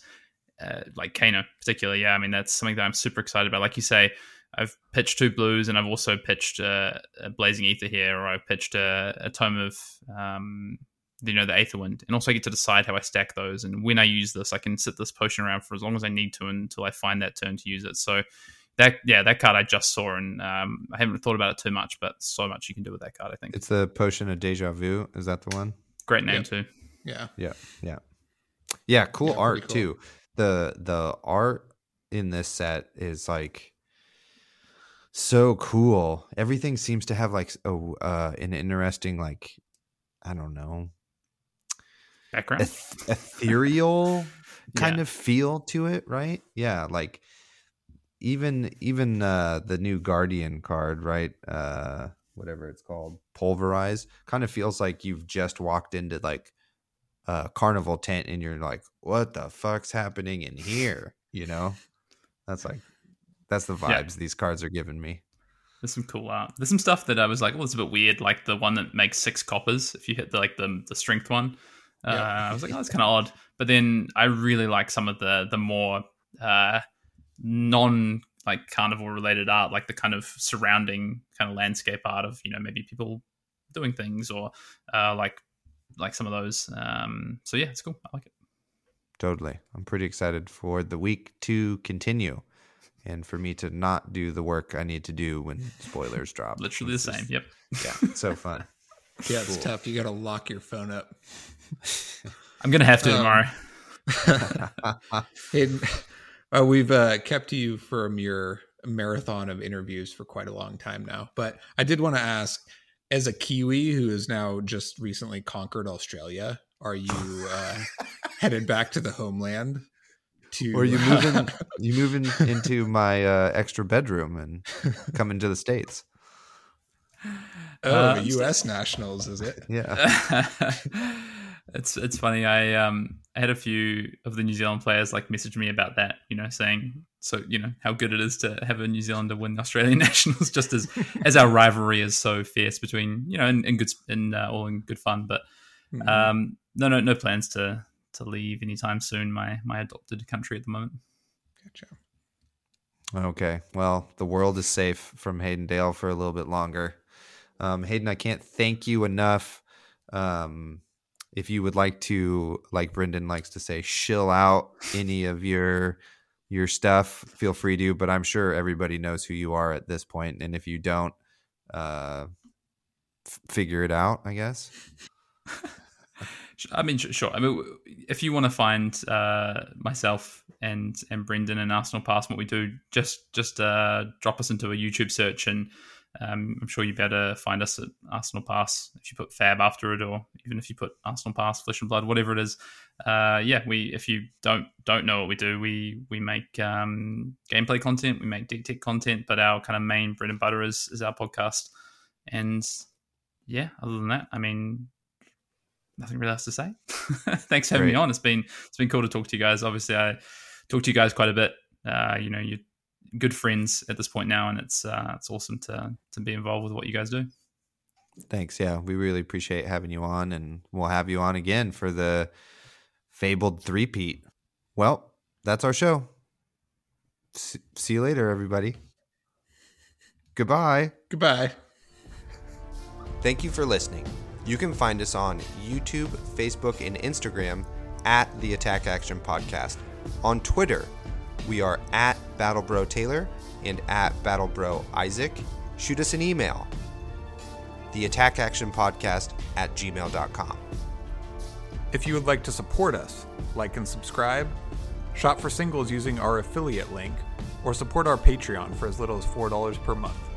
uh, like Kano particularly. Yeah, I mean that's something that I'm super excited about. Like you say, I've pitched two blues, and I've also pitched uh, a Blazing Aether here, or I've pitched a, a Tome of um, you know the Aether Wind, and also I get to decide how I stack those. And when I use this, I can sit this potion around for as long as I need to until I find that turn to use it. So that yeah, that card I just saw, and um, I haven't thought about it too much, but so much you can do with that card. I think It's the potion of deja vu. Is that the one? great name Yep. too. yeah. Yeah, yeah, yeah. Cool Yeah, art cool. too. The the art in this set is like so cool. Everything seems to have like a uh, an interesting like I don't know Background. eth- ethereal kind Yeah. of feel to it, right? Yeah, like even even uh the new guardian card, right? Uh whatever it's called, pulverize, kind of feels like you've just walked into like a carnival tent and you're like, what the fuck's happening in here? You know? That's like that's the Yeah. vibes these cards are giving me. There's some cool art. There's some stuff that I was like, well, it's a bit weird, like the one that makes six coppers if you hit the like the the strength one. Uh, I was like, oh, that's kind of odd. But then I really like some of the the more uh, non like carnival related art, like the kind of surrounding kind of landscape art of you know maybe people doing things or uh, like like some of those. Um, so yeah, it's cool. I like it. Totally. I'm pretty excited for the week to continue and for me to not do the work I need to do when spoilers drop. Literally the This is- same. Yep. Yeah, it's so fun. Yeah, it's Cool. tough. You got to lock your phone up. I'm gonna have to Um, tomorrow. Hayden, uh, we've uh, kept you from your marathon of interviews for quite a long time now, but I did want to ask, as a Kiwi who has now just recently conquered Australia, are you uh, headed back to the homeland? To or you moving you moving into my uh, extra bedroom and coming to the states. oh, Uh, U.S. nationals, is it? Yeah. It's it's funny. I um I had a few of the New Zealand players like message me about that. You know, saying so you know how good it is to have a New Zealander win the Australian nationals, just as as our rivalry is so fierce between you know in, in good in uh, all in good fun. But Mhm. um no no no plans to to leave anytime soon. My my adopted country at the moment. Gotcha. Okay. Well, the world is safe from Hayden Dale for a little bit longer. Um, Hayden, I can't thank you enough. Um, if you would like to, like Brendan likes to say, shill out any of your your stuff, feel free to. But I'm sure everybody knows who you are at this point, and if you don't, uh, f- figure it out. I guess. I mean, sure. I mean, if you want to find uh, myself and and Brendan and Arsenal Pass, what we do, just just uh, drop us into a YouTube search and Um, I'm sure you'd better find us at Arsenal Pass if you put Fab after it, or even if you put Arsenal Pass, Flesh and Blood, whatever it is. Uh, yeah, we if you don't don't know what we do, we we make um, gameplay content, we make deep tech content, but our kind of main bread and butter is is our podcast. And yeah, other than that, I mean, nothing really else to say. Thanks for having Great. me on. It's been it's been cool to talk to you guys. Obviously, I talk to you guys quite a bit. Uh, you know, you're good friends at this point now, and it's uh, it's awesome to to be involved with what you guys do. Thanks. Yeah, we really appreciate having you on, and we'll have you on again for the fabled three-peat. Well, that's our show. S- see you later, everybody. Goodbye. Goodbye. Thank you for listening. You can find us on YouTube, Facebook, and Instagram at the Attack Action Podcast. On Twitter, we are at BattleBro Taylor and at BattleBro Isaac. Shoot us an email, the Attack Action Podcast at gmail.com. If you would like to support us, like and subscribe, shop for singles using our affiliate link, or support our Patreon for as little as $4 per month.